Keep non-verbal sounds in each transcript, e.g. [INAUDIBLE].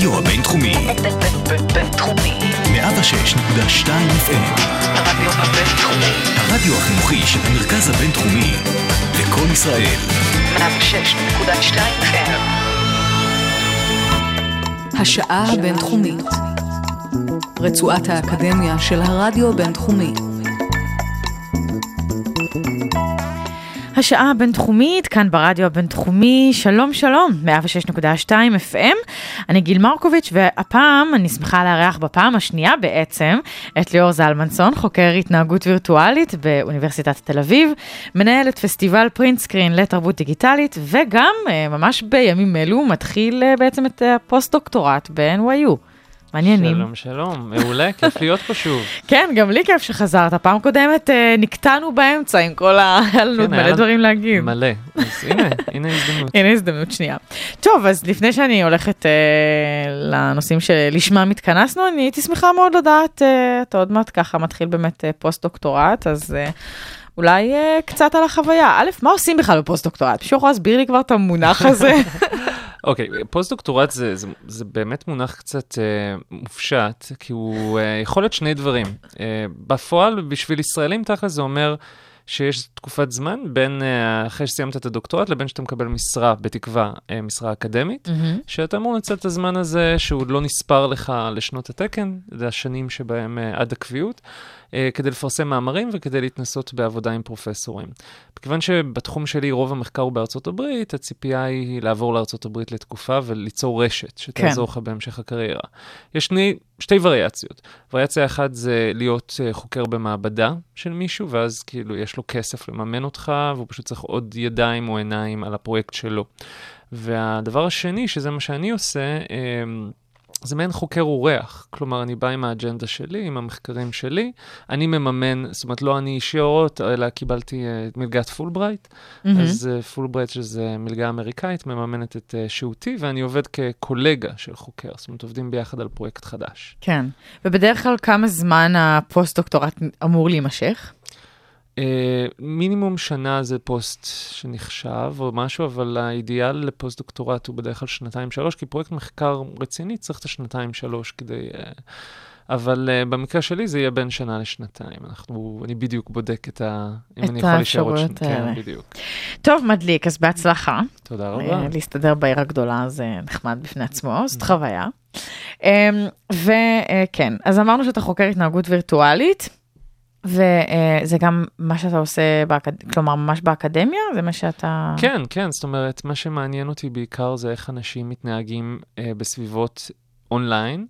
הרדיו הבינתחומי. בינתחומי. 106.2 FM. הרדיו הבינתחומי. הרדיו החינוכי של המרכז הבינתחומי. לקום ישראל. 106.2 FM. השעה הבינתחומית. רצועת האקדמיה של הרדיו הבינתחומי. השעה הבינתחומית, כאן ברדיו הבינתחומי, שלום שלום, 106.2 FM, אני גיל מרקוביץ' והפעם אני שמחה לארח בפעם השנייה בעצם את ליאור זלמנסון, חוקר התנהגות וירטואלית באוניברסיטת תל אביב, מנהלת פסטיבל פרינטסקרין לתרבות דיגיטלית וגם אה, ממש בימים אלו מתחיל אה, בעצם את הפוסט-דוקטורט ב-NYU. מה העניינים. שלום, שלום, מעולה, כיף להיות פה שוב. [LAUGHS] כן, גם לי כיף שחזרת. פעם קודמת אה, נקטענו באמצע עם כל ה... [LAUGHS] היה לנו כן, מלא דברים להגיד. מלא. אז הנה, הנה ההזדמנות. [LAUGHS] הנה הזדמנות שנייה. טוב, אז לפני שאני הולכת אה, לנושאים שלשמם התכנסנו, אני הייתי שמחה מאוד לדעת, אה, אתה עוד מעט ככה מתחיל באמת אה, פוסט-דוקטורט, אז אה, אולי אה, קצת על החוויה. א', מה עושים בכלל בפוסט-דוקטורט? מישהו יכול להסביר לי כבר את המונח הזה? אוקיי, פוסט-דוקטורט זה, זה, זה באמת מונח קצת אה, מופשט, כי הוא אה, יכול להיות שני דברים. אה, בפועל, בשביל ישראלים תכל'ס זה אומר שיש תקופת זמן בין אה, אחרי שסיימת את הדוקטורט לבין שאתה מקבל משרה, בתקווה, אה, משרה אקדמית, שאתה אמור לנצל את הזמן הזה שהוא לא נספר לך לשנות התקן, זה השנים שבהם אה, עד הקביעות, כדי לפרסם מאמרים וכדי להתנסות בעבודה עם פרופסורים. מכיוון שבתחום שלי רוב המחקר הוא בארצות הברית, הציפייה היא לעבור לארצות הברית לתקופה וליצור רשת שתעזור לך בהמשך הקריירה. יש שני, שתי וריאציות. וריאציה אחת זה להיות אה, חוקר במעבדה של מישהו, ואז כאילו יש לו כסף לממן אותך, והוא פשוט צריך עוד ידיים או עיניים על הפרויקט שלו. והדבר השני, שזה מה שאני עושה, אמ, זה מעין חוקר אורח, כלומר, אני בא עם האג'נדה שלי, עם המחקרים שלי, אני מממן, זאת אומרת, לא אני ישירות, אלא קיבלתי אה, מלגת פולברייט, מהמם. אז אה, פולברייט, שזה מלגה אמריקאית, מממנת את אה, שהותי, ואני עובד כקולגה של חוקר, זאת אומרת, עובדים ביחד על פרויקט חדש. כן, ובדרך כלל כמה זמן הפוסט-דוקטורט אמור להימשך? אה, מינימום שנה זה פוסט שנחשב או משהו, אבל האידיאל לפוסט-דוקטורט הוא בדרך כלל שנתיים-שלוש, כי פרויקט מחקר רציני צריך את השנתיים-שלוש כדי... אה, אבל אה, במקרה שלי זה יהיה בין שנה לשנתיים. אנחנו, אני בדיוק בודק את ה... אם את אני יכול להישאר עוד האפשרויות. האלה. כן, בדיוק. טוב, מדליק, אז בהצלחה. תודה רבה. להסתדר בעיר הגדולה זה נחמד בפני עצמו, זאת חוויה. וכן, אז אמרנו שאתה חוקר התנהגות וירטואלית, וזה גם מה שאתה עושה, באקד... כלומר ממש באקדמיה? זה מה שאתה... כן, כן, זאת אומרת, מה שמעניין אותי בעיקר זה איך אנשים מתנהגים אה, בסביבות אונליין,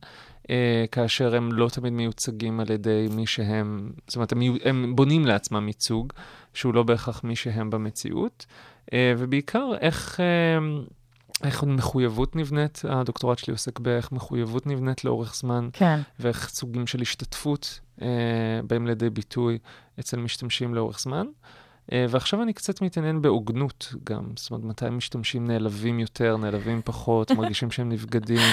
אה, כאשר הם לא תמיד מיוצגים על ידי מי שהם, זאת אומרת, הם, הם בונים לעצמם ייצוג, שהוא לא בהכרח מי שהם במציאות, אה, ובעיקר איך... אה, איך מחויבות נבנית, הדוקטורט שלי עוסק באיך מחויבות נבנית לאורך זמן, כן, ואיך סוגים של השתתפות אה, באים לידי ביטוי אצל משתמשים לאורך זמן. אה, ועכשיו אני קצת מתעניין בהוגנות גם, זאת אומרת, מתי משתמשים נעלבים יותר, נעלבים פחות, [LAUGHS] מרגישים שהם נבגדים,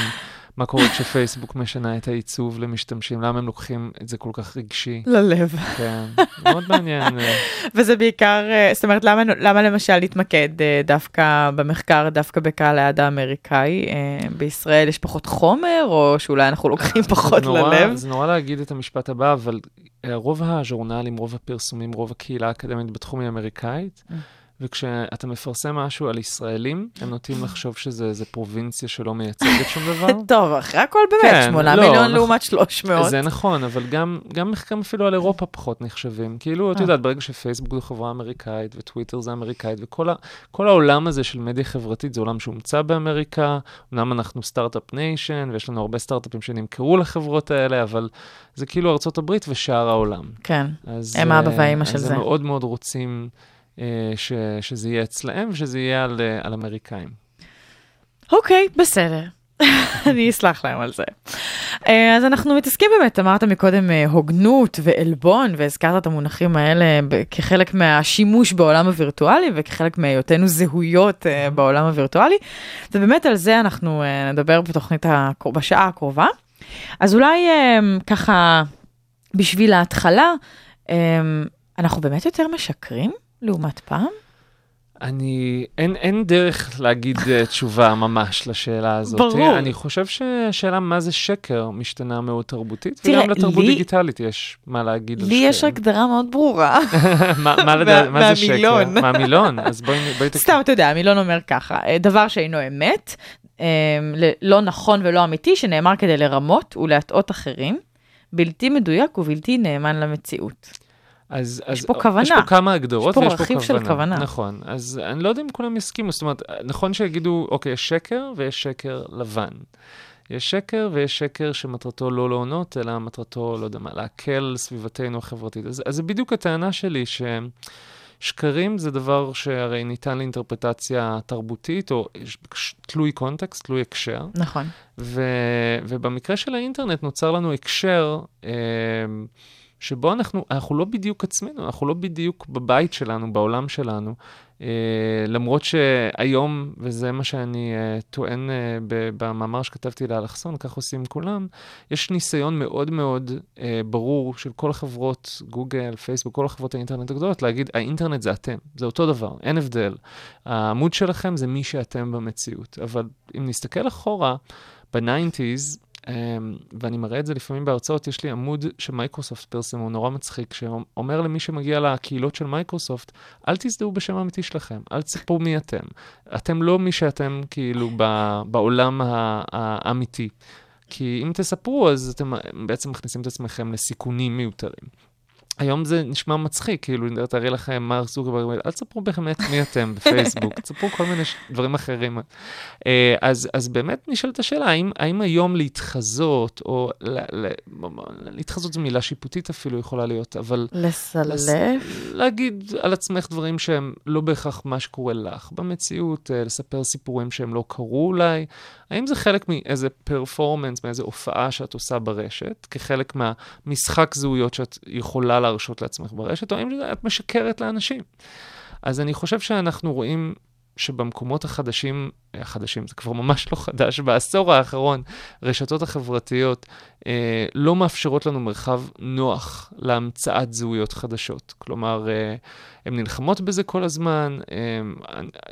מה קורה כשפייסבוק משנה את העיצוב למשתמשים, למה הם לוקחים את זה כל כך רגשי. ללב. כן, מאוד מעניין. [LAUGHS] וזה בעיקר, אה, זאת אומרת, למה, למה למשל להתמקד אה, דווקא במחקר, דווקא בקהל היעד האמריקאי? אה, בישראל יש פחות חומר, או שאולי אנחנו לוקחים פחות זה נורא, ללב? זה נורא להגיד את המשפט הבא, אבל רוב הז'ורנלים, רוב הפרסומים, רוב הקהילה האקדמית בתחום היא אמריקאית. וכשאתה מפרסם משהו על ישראלים, הם נוטים לחשוב שזה איזה פרובינציה שלא מייצגת שום דבר. [LAUGHS] טוב, אחרי הכל באמת, כן, 8 לא, מיליון אנחנו- לעומת 300. זה נכון, אבל גם, גם מחקרים אפילו על אירופה פחות נחשבים. כאילו, את אה. יודעת, ברגע שפייסבוק זו חברה אמריקאית, וטוויטר זה אמריקאית, וכל ה, העולם הזה של מדיה חברתית זה עולם שהומצא באמריקה. אמנם אנחנו Start-Up Nation, ויש לנו הרבה סטארט-אפים שנמכרו לחברות האלה, אבל זה כאילו ארצות הברית ושאר העולם. כן, אז, הם האבא אה, והאימא של אז זה. הם מאוד מאוד רוצים ש, שזה יהיה אצלהם, ושזה יהיה על, אה, על אמריקאים. אוקיי, בסדר. [LAUGHS] אני אסלח להם על זה. אה, אז אנחנו מתעסקים באמת, אמרת מקודם אה, הוגנות ועלבון, והזכרת את המונחים האלה כחלק מהשימוש בעולם הווירטואלי וכחלק מהיותנו זהויות אה, בעולם הווירטואלי, ובאמת על זה אנחנו אה, נדבר בתוכנית, הקר- בשעה הקרובה. אז אולי אה, ככה, בשביל ההתחלה, אה, אנחנו באמת יותר משקרים לעומת פעם? אני, אין, אין דרך להגיד אה, [LAUGHS] תשובה ממש לשאלה הזאת. ברור. אני חושב שהשאלה מה זה שקר משתנה מאוד תרבותית, תראה, וגם לתרבות לי- דיגיטלית יש מה להגיד על לי יש שקר. הגדרה מאוד ברורה. [LAUGHS] מה, מה, לדע, [LAUGHS] מה זה שקר? מהמילון. מהמילון. אז בואי, בואי תקריא. סתם, אתה יודע, המילון אומר ככה, אה, דבר שאינו אמת, ל- לא נכון ולא אמיתי, שנאמר כדי לרמות ולהטעות אחרים, בלתי מדויק ובלתי נאמן למציאות. אז, אז פה כוונה. יש פה כמה הגדרות יש פה ויש פה רכיב כוונה. של כוונה. נכון. אז אני לא יודע אם כולם יסכימו, זאת אומרת, נכון שיגידו, אוקיי, יש שקר ויש שקר לבן. יש שקר ויש שקר שמטרתו לא להונות, אלא מטרתו, לא יודע מה, להקל סביבתנו החברתית. אז, אז זה בדיוק הטענה שלי, ששקרים זה דבר שהרי ניתן לאינטרפרטציה תרבותית, או יש- תלוי קונטקסט, תלוי הקשר. נכון. ו, ובמקרה של האינטרנט נוצר לנו הקשר אה, שבו אנחנו, אנחנו לא בדיוק עצמנו, אנחנו לא בדיוק בבית שלנו, בעולם שלנו. אה, למרות שהיום, וזה מה שאני אה, טוען ב- במאמר שכתבתי לאלכסון, כך עושים כולם, יש ניסיון מאוד מאוד אה, ברור של כל החברות, גוגל, פייסבוק, כל החברות האינטרנט הגדולות, להגיד, האינטרנט זה אתם, זה אותו דבר, אין הבדל. העמוד שלכם זה מי שאתם במציאות. אבל אם נסתכל אחורה, ב nineties, ואני מראה את זה לפעמים בהרצאות, יש לי עמוד שמייקרוסופט פרסם, הוא נורא מצחיק, שאומר למי שמגיע לקהילות של מייקרוסופט, אל תזדהו בשם האמיתי שלכם, אל תספרו מי אתם. אתם לא מי שאתם כאילו בעולם האמיתי. כי אם תספרו, אז אתם בעצם מכניסים את עצמכם לסיכונים מיותרים. היום זה נשמע מצחיק, כאילו, תארי לכם מר סוקרברג, אל תספרו באמת מי אתם בפייסבוק, [LAUGHS] תספרו כל מיני דברים אחרים. אה, אז, אז באמת נשאלת השאלה, האם, האם היום להתחזות, או ל, ל, להתחזות זו מילה שיפוטית אפילו יכולה להיות, אבל לסלף? להגיד על עצמך דברים שהם לא בהכרח מה שקורה לך במציאות, אה, לספר סיפורים שהם לא קרו אולי, האם זה חלק מאיזה פרפורמנס, מאיזה הופעה שאת עושה ברשת, כחלק מהמשחק זהויות שאת יכולה להרשות לעצמך ברשת, או האם את משקרת לאנשים? אז אני חושב שאנחנו רואים שבמקומות החדשים, החדשים, זה כבר ממש לא חדש, בעשור האחרון, רשתות החברתיות אה, לא מאפשרות לנו מרחב נוח להמצאת זהויות חדשות. כלומר, אה, הן נלחמות בזה כל הזמן, אה,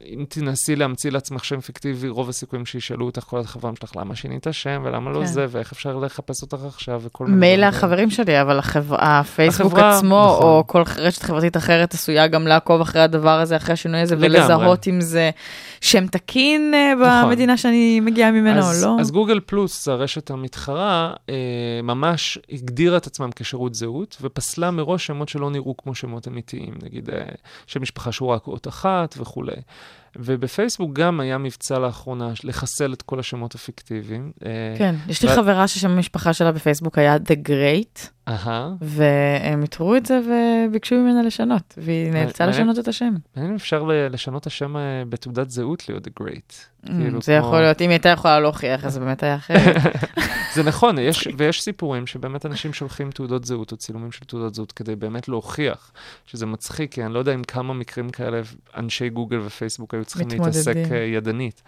אם תנסי להמציא לעצמך שם פיקטיבי, רוב הסיכויים שישאלו אותך כל החברים שלך, למה שינית שם, ולמה לא כן. זה, ואיך אפשר לחפש אותך עכשיו, וכל מיני... מילא. החברים שלי, אבל החבר- הפייסבוק החברה, עצמו, נכון. או כל רשת חברתית אחרת עשויה גם לעקוב אחרי הדבר הזה, אחרי השינוי הזה, לגמרי. ולזהות אם זה שם תקין אה. במדינה שאני מגיעה ממנו או לא. אז גוגל פלוס, הרשת המתחרה, אה, ממש הגדירה את עצמם כשירות זהות, ופסלה מראש שמות שלא נראו כמו שמות אמיתיים, נגיד אה, שם משפחה שהוא רק אות אחת וכולי. ובפייסבוק גם היה מבצע לאחרונה לחסל את כל השמות הפיקטיביים. אה, כן, יש לי ו- חברה ששם המשפחה שלה בפייסבוק היה The Great, אהה, והם איתרו את זה וביקשו ממנה לשנות, והיא נאלצה. לשנות את השם. מעניין אם אפשר לשנות את השם אה, בתעודת זהות להיות The Great. כאילו Mm, זה כמו- יכול להיות, אם היא הייתה יכולה להוכיח, אז זה באמת היה אחרת. [LAUGHS] זה נכון, יש, ויש סיפורים שבאמת אנשים שולחים תעודות זהות או צילומים של תעודות זהות כדי באמת להוכיח שזה מצחיק, כי אני לא יודע עם כמה מקרים כאלה אנשי גוגל ופייסבוק היו צריכים להתעסק. אה, ידנית.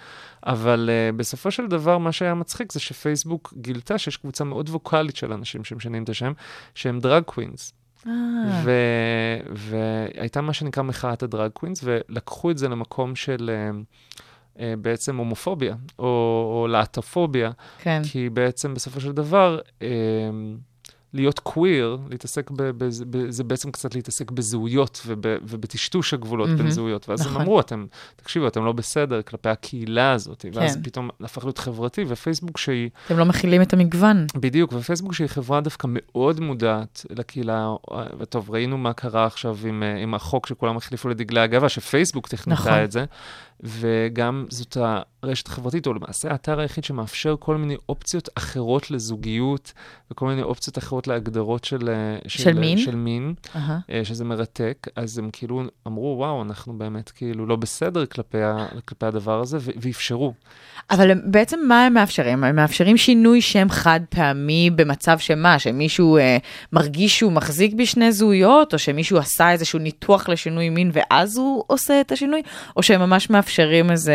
אבל אה, בסופו של דבר, מה שהיה מצחיק זה שפייסבוק גילתה שיש קבוצה מאוד ווקאלית של אנשים שמשנים את השם, שהם drag queens. אה, ו- והייתה מה שנקרא מחאת ה drag queens, ולקחו את זה למקום של אה, אה, בעצם הומופוביה, או, או להט"פוביה. כן. כי בעצם בסופו של דבר, אה, להיות קוויר, להתעסק, ב, ב, ב, זה בעצם קצת להתעסק בזהויות וב, ובטשטוש הגבולות בין מהמם. זהויות. ואז נכון. הם אמרו, אתם, תקשיבו, אתם לא בסדר כלפי הקהילה הזאת. ואז כן. פתאום הפך להיות חברתי, ופייסבוק שהיא, אתם לא מכילים את המגוון. בדיוק, ופייסבוק שהיא חברה דווקא מאוד מודעת לקהילה, וטוב, ראינו מה קרה עכשיו עם, אה, עם החוק שכולם החליפו לדגלי הגאווה, שפייסבוק תכנתה נכון. את זה, וגם זאת הרשת החברתית, או למעשה האתר היחיד שמאפשר כל מיני אופציות אחרות לזוגיות, וכל מיני אופציות אחרות להגדרות של, אה, של מין? של מין. אה, שזה מרתק, אז הם כאילו אמרו, וואו, אנחנו באמת כאילו לא בסדר כלפי, ה, כלפי הדבר הזה, ואפשרו. אבל הם- בעצם מה הם מאפשרים? הם מאפשרים שינוי שם חד פעמי במצב שמה? שמישהו אה, מרגיש שהוא מחזיק בשני זהויות, או שמישהו עשה איזשהו ניתוח לשינוי מין ואז הוא עושה את השינוי? או שהם ממש מאפשרים איזה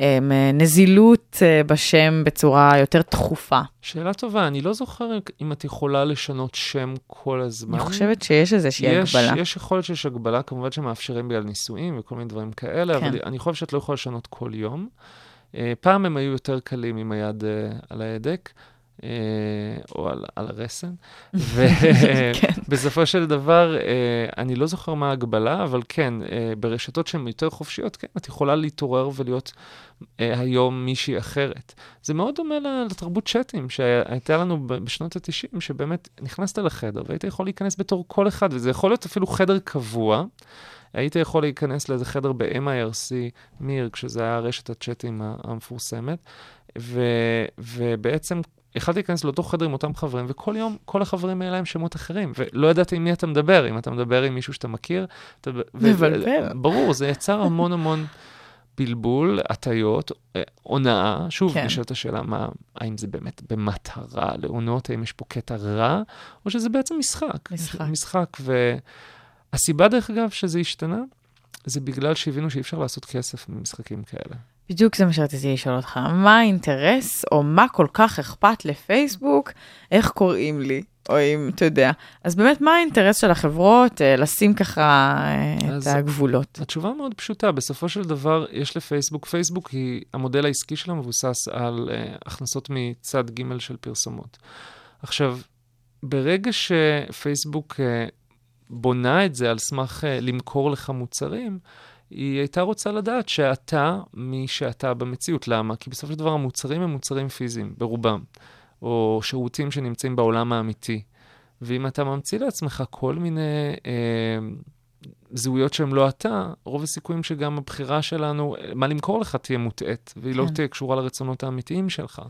אה, נזילות אה, בשם בצורה יותר תכופה. שאלה טובה, אני לא זוכר אם את יכולה לשנות שם כל הזמן. אני חושבת שיש איזושהי יש, הגבלה. יש יכול להיות שיש הגבלה, כמובן שמאפשרים בגלל נישואים וכל מיני דברים כאלה, כן. אבל אני חושב שאת לא יכולה לשנות כל יום. אה, פעם הם היו יותר קלים עם היד אה, על ההדק. אה, או על, על הרסן, [LAUGHS] כן. ובסופו של דבר, אה, אני לא זוכר מה ההגבלה, אבל כן, אה, ברשתות שהן יותר חופשיות, כן, את יכולה להתעורר ולהיות היום מישהי אחרת. זה מאוד דומה לתרבות צ'אטים שהייתה לנו בשנות ה-90, שבאמת נכנסת לחדר והיית יכול להיכנס בתור כל אחד, וזה יכול להיות אפילו חדר קבוע. היית יכול להיכנס לאיזה חדר ב-MIRC, מיר, כשזה היה רשת הצ'אטים המפורסמת, ו, ובעצם יכלתי להיכנס לאותו חדר עם אותם חברים, וכל יום כל החברים האלה להם שמות אחרים, ולא ידעתי עם מי אתה מדבר, אם אתה מדבר עם מישהו שאתה מכיר. אתה, ו- מבלבל. ברור, זה יצר המון המון בלבול, הטיות, אה, הונאה. שוב, כן. נשאלת השאלה, מה, האם זה באמת במטרה להונות, האם יש פה קטע רע, או שזה בעצם משחק. משחק. משחק, והסיבה, דרך אגב, שזה השתנה, זה בגלל שהבינו שאי אפשר לעשות כסף ממשחקים כאלה. בדיוק זה מה שרציתי לשאול אותך. מה האינטרס, או מה כל כך אכפת לפייסבוק, איך קוראים לי, או אם אתה יודע. אז באמת, מה האינטרס של החברות אה, לשים ככה אה, את הגבולות? התשובה מאוד פשוטה, בסופו של דבר יש לפייסבוק, פייסבוק היא, המודל העסקי שלה מבוסס על uh, הכנסות מצד ג' של פרסומות. עכשיו, ברגע שפייסבוק uh, בונה את זה על סמך uh, למכור לך מוצרים, היא הייתה רוצה לדעת שאתה מי שאתה במציאות. למה? כי בסופו של דבר המוצרים הם מוצרים פיזיים, ברובם, או שירותים שנמצאים בעולם האמיתי. ואם אתה ממציא לעצמך כל מיני אה, זהויות שהן לא אתה, רוב הסיכויים שגם הבחירה שלנו, אה, מה למכור לך, תהיה מוטעית, והיא לא כן. תהיה קשורה לרצונות האמיתיים שלך.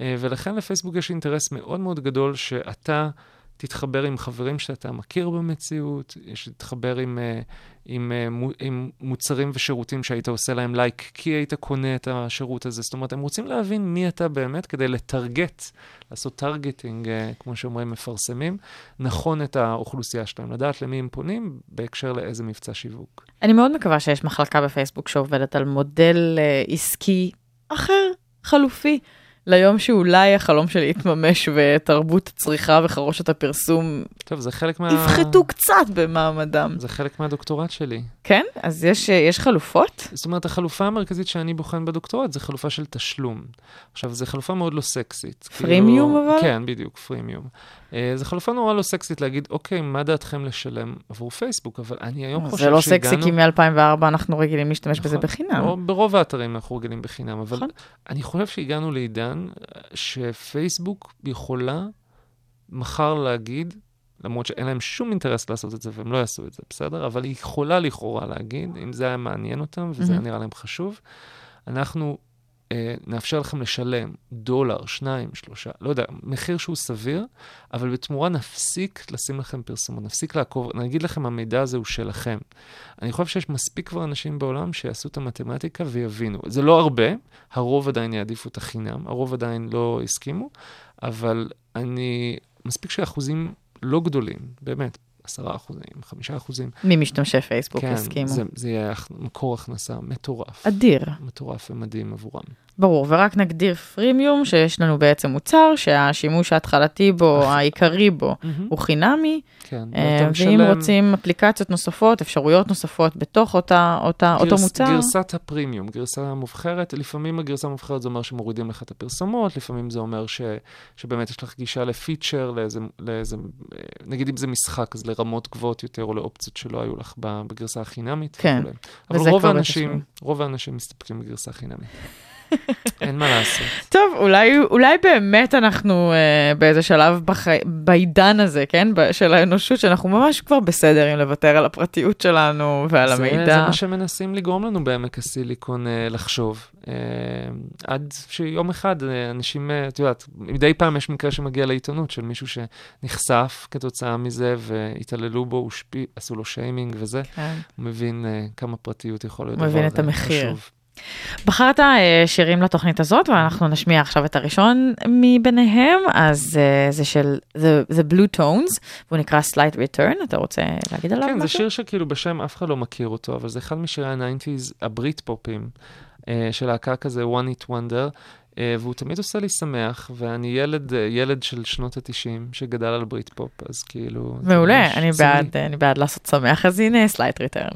אה, ולכן לפייסבוק יש אינטרס מאוד מאוד גדול שאתה תתחבר עם חברים שאתה מכיר במציאות, שתתחבר עם, אה, עם, אה, עם מוצרים ושירותים שהיית עושה להם לייק, כי היית קונה את השירות הזה. זאת אומרת, הם רוצים להבין מי אתה באמת כדי לטרגט, לעשות targeting, אה, כמו שאומרים מפרסמים, נכון את האוכלוסייה שלהם, לדעת למי הם פונים בהקשר לאיזה מבצע שיווק. אני מאוד מקווה שיש מחלקה בפייסבוק שעובדת על מודל עסקי אחר, חלופי, ליום שאולי החלום שלי יתממש ותרבות הצריכה וחרושת הפרסום טוב, זה חלק מה... יפחתו קצת במעמדם. זה חלק מהדוקטורט שלי. כן? אז יש, יש חלופות? זאת אומרת, החלופה המרכזית שאני בוחן בדוקטורט זה חלופה של תשלום. עכשיו, זו חלופה מאוד לא סקסית. פרימיום כאילו, אבל? כן, בדיוק, פרימיום. Uh, זו חלופה נורא לא סקסית להגיד, אוקיי, מה דעתכם לשלם עבור פייסבוק? אבל אני היום חושב זה לא שהגענו... סקסי כי מ-2004 אנחנו רגילים להשתמש בזה נכון. בחינם. או ברוב האתרים אנחנו רגילים בחינם, אבל נכון. אני חושב שהגענו לעידן אה, שפייסבוק יכולה מחר להגיד, למרות שאין להם שום אינטרס לעשות את זה והם לא יעשו את זה, בסדר? אבל היא יכולה לכאורה להגיד, אם זה היה מעניין אותם וזה היה מהמם. נראה להם חשוב, אנחנו נאפשר לכם לשלם דולר, שניים, שלושה, לא יודע, מחיר שהוא סביר, אבל בתמורה נפסיק לשים לכם פרסומות, נפסיק לעקוב, נגיד לכם, המידע הזה הוא שלכם. אני חושב שיש מספיק כבר אנשים בעולם שיעשו את המתמטיקה ויבינו. זה לא הרבה, הרוב עדיין יעדיפו את החינם, הרוב עדיין לא הסכימו, אבל אני, מספיק שאחוזים לא גדולים, באמת, עשרה אחוזים, חמישה אחוזים, ממשתמשי פייסבוק כן, הסכימו. זה, זה יהיה מקור הכנסה מטורף. אדיר, מטורף ומדהים עבורם. ברור, ורק נגדיר פרימיום, שיש לנו בעצם מוצר שהשימוש ההתחלתי בו, העיקרי בו, הוא חינמי, כן, אה, ואם משלם רוצים אפליקציות נוספות, אפשרויות נוספות בתוך אותה, אותה, אותו גרס- מוצר, גרסת הפרימיום, גרסה מובחרת, לפעמים הגרסה המובחרת זה אומר שמורידים לך את הפרסומות, לפעמים זה אומר ש, שבאמת יש לך גישה לפיצ'ר, לאיזה, לאיזה, אה, נגיד אם זה משחק, אז לרמות גבוהות יותר או לאופציות שלא היו לך בגרסה החינמית. כן, וכולי. אבל וזה רוב האנשים. רוב האנשים מסתפקים בגרסה חינמית. אין מה לעשות. טוב, אולי, אולי באמת אנחנו אה, באיזה שלב בח... בעידן הזה, כן? ב- של האנושות, שאנחנו ממש כבר בסדר עם לוותר על הפרטיות שלנו ועל זה, המידע. זה מה שמנסים לגרום לנו בעמק הסיליקון אה, לחשוב. אה, עד שיום אחד אה, אנשים, אה, את יודעת, מדי פעם יש מקרה שמגיע לעיתונות של מישהו שנחשף כתוצאה מזה והתעללו בו, הושפי, עשו לו שיימינג וזה, כן. הוא מבין אה, כמה פרטיות יכול להיות מבין דבר את המחיר. חשוב. בחרת אה, שירים לתוכנית הזאת, ואנחנו נשמיע עכשיו את הראשון מביניהם, אז אה, זה של The, The Bluetones, והוא נקרא Slight Return, אתה רוצה להגיד עליו כן, זה משהו? שיר שכאילו בשם אף אחד לא מכיר אותו, אבל זה אחד משירי ה-90's, הבריט-פופים. אה, של להקה כזה One It Wonder, והוא תמיד עושה לי שמח, ואני ילד, ילד של שנות ה-90 שגדל על Britpop, אז כאילו... זה מעולה, אני. בעד, אני בעד לעשות שמח, אז הנה Slight Return.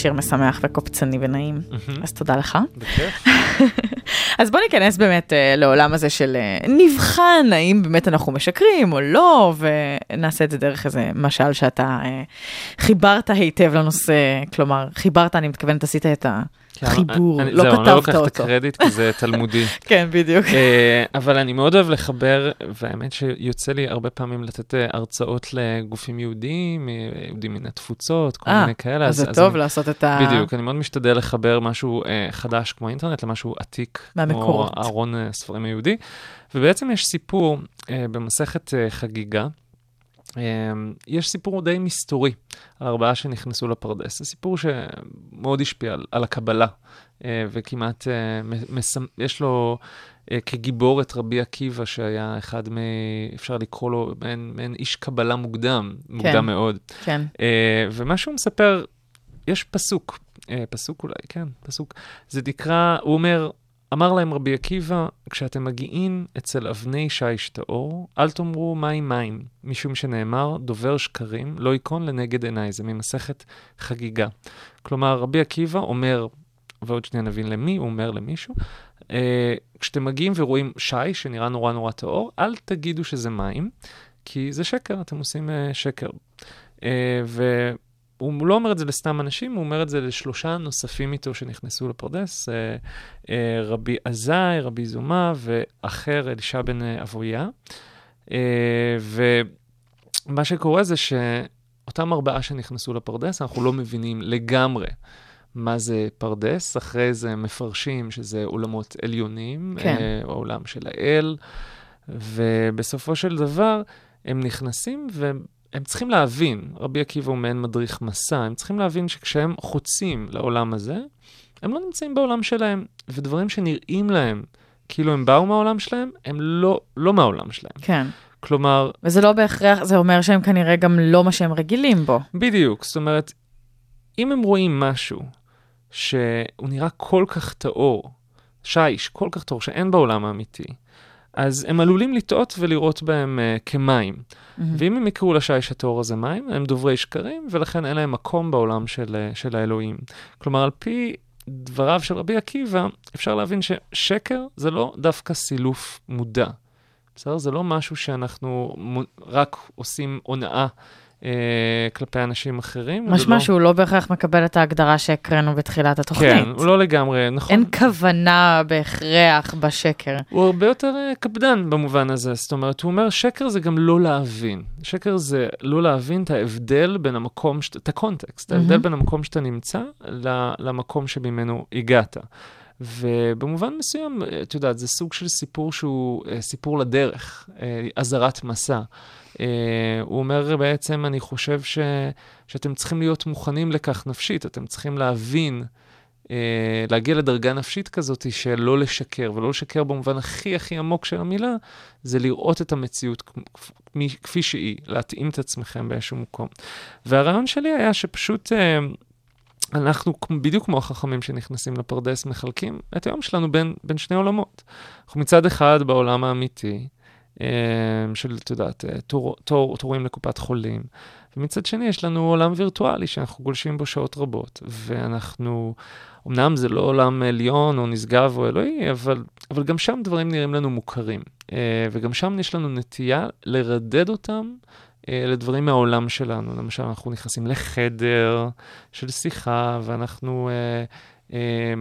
שיר משמח וקופצני ונעים, אז תודה לך. [LAUGHS] אז בוא ניכנס באמת אה, לעולם הזה של אה, נבחן האם באמת אנחנו משקרים או לא, ונעשה את זה דרך איזה משל שאתה אה, חיברת היטב לנושא, כלומר, חיברת, אני מתכוונת, עשית את החיבור, אני- לא זהו, אני לא כתבת לוקח את אותו. הקרדיט כי זה תלמודי. [LAUGHS] כן, בדיוק. אה, אבל אני מאוד אוהב לחבר, והאמת שיוצא לי הרבה פעמים לתת אה, הרצאות לגופים יהודיים, אה, יהודים מן התפוצות, כל אה, מיני כאלה. אז זה טוב אני- לעשות את ה... בדיוק, אני מאוד משתדל לחבר משהו אה, חדש כמו אינטרנט למשהו עתיק, מהמקורות. כמו ארון הספרים היהודי. ובעצם יש סיפור אה, במסכת אה, חגיגה, יש סיפור די מסתורי על ארבעה שנכנסו לפרדס. זה סיפור שמאוד השפיע על, על הקבלה, אה, וכמעט אה, מסמ... יש לו אה, כגיבור את רבי עקיבא, שהיה אחד מ... אפשר לקרוא לו מעין, מעין איש קבלה מוקדם, מוקדם מאוד. כן. ומה שהוא מספר, יש פסוק, פסוק אולי, כן, פסוק. זה נקרא, הוא אומר, אמר להם רבי עקיבא, כשאתם מגיעים אצל אבני שיש טהור, אל תאמרו מים מים, משום שנאמר, דובר שקרים לא ייכון לנגד עיניי, זה ממסכת חגיגה. כלומר, רבי עקיבא אומר, ועוד שנייה נבין למי, הוא אומר למישהו, אה, כשאתם מגיעים ורואים שי שנראה נורא נורא טהור, אל תגידו שזה מים, כי זה שקר, אתם עושים אה, שקר. אה, הוא לא אומר את זה לסתם אנשים, הוא אומר את זה לשלושה נוספים איתו שנכנסו לפרדס, אה, אה, רבי עזאי, רבי זומה ואחר, אלישע בן אה, אבויה. ומה שקורה זה שאותם ארבעה שנכנסו לפרדס, אנחנו לא מבינים לגמרי מה זה פרדס, אחרי זה מפרשים שזה עולמות עליונים, כן. העולם של האל, ובסופו של דבר הם נכנסים והם צריכים להבין, רבי עקיבא הוא מעין מדריך מסע, הם צריכים להבין שכשהם חוצים לעולם הזה, הם לא נמצאים בעולם שלהם, ודברים שנראים להם כאילו הם באו מהעולם שלהם, הם לא, לא מהעולם שלהם. כן. כלומר, וזה לא בהכרח, זה אומר שהם כנראה גם לא מה שהם רגילים בו. בדיוק, זאת אומרת, אם הם רואים משהו שהוא נראה כל כך טהור, שיש, כל כך טהור, שאין בעולם האמיתי, אז הם עלולים לטעות ולראות בהם uh, כמים. ואם הם יקראו לשיש הטהור הזה מים, הם דוברי שקרים, ולכן אין להם מקום בעולם של, אה, של האלוהים. כלומר, על פי דבריו של רבי עקיבא, אפשר להבין ששקר זה לא דווקא סילוף מודע. בסדר? זה לא משהו שאנחנו מו- רק עושים הונאה אה, כלפי אנשים אחרים. משמע לא... שהוא לא בהכרח מקבל את ההגדרה שהקראנו בתחילת התוכנית. כן, הוא לא לגמרי, נכון. אין כוונה בהכרח בשקר. הוא הרבה יותר אה, קפדן במובן הזה, זאת אומרת, הוא אומר, שקר זה גם לא להבין. שקר זה לא להבין את ההבדל בין המקום, שת- את הקונטקסט, ההבדל מהמם. בין המקום שאתה נמצא למקום שממנו הגעת. ובמובן מסוים, אה, את יודעת, זה סוג של סיפור שהוא אה, סיפור לדרך, אה, אזהרת מסע. אה, הוא אומר בעצם, אני חושב ש, שאתם צריכים להיות מוכנים לכך נפשית, אתם צריכים להבין, אה, להגיע לדרגה נפשית כזאת של לא לשקר, ולא לשקר במובן הכי הכי עמוק של המילה, זה לראות את המציאות כפ- כפי שהיא, להתאים את עצמכם באיזשהו מקום. והרעיון שלי היה שפשוט... אה, אנחנו, בדיוק כמו החכמים שנכנסים לפרדס, מחלקים את היום שלנו בין, בין שני עולמות. אנחנו מצד אחד בעולם האמיתי, של, את יודעת, אה, תור, תור, תורים לקופת חולים, ומצד שני יש לנו עולם וירטואלי שאנחנו גולשים בו שעות רבות, ואנחנו, אמנם זה לא עולם עליון או נשגב או אלוהי, אבל, אבל גם שם דברים נראים לנו מוכרים, אה, וגם שם יש לנו נטייה לרדד אותם. אה, לדברים מהעולם שלנו. למשל, אנחנו נכנסים לחדר של שיחה, ואנחנו אה, אה,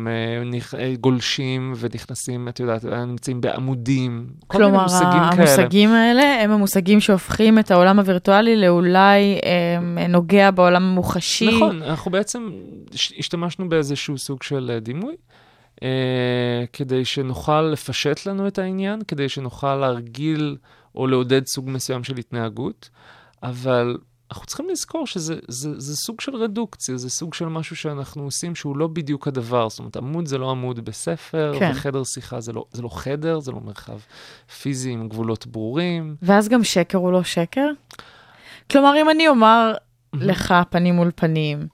אה, אה, גולשים ונכנסים, את יודעת, אה, נמצאים בעמודים. כל מיני כלומר, מושגים כאלה. המושגים האלה הם המושגים שהופכים את העולם הווירטואלי לאולי אה, נוגע בעולם המוחשי. נכון, אנחנו בעצם הש- השתמשנו באיזשהו סוג של דימוי, אה, כדי שנוכל לפשט לנו את העניין, כדי שנוכל להרגיל או לעודד סוג מסוים של התנהגות, אבל אנחנו צריכים לזכור שזה זה, זה סוג של רדוקציה, זה סוג של משהו שאנחנו עושים שהוא לא בדיוק הדבר. זאת אומרת, עמוד זה לא עמוד בספר, כן. וחדר שיחה זה לא, זה לא חדר, זה לא מרחב פיזי עם גבולות ברורים. ואז גם שקר הוא לא שקר? כלומר, אם אני אומר לך פנים מול פנים,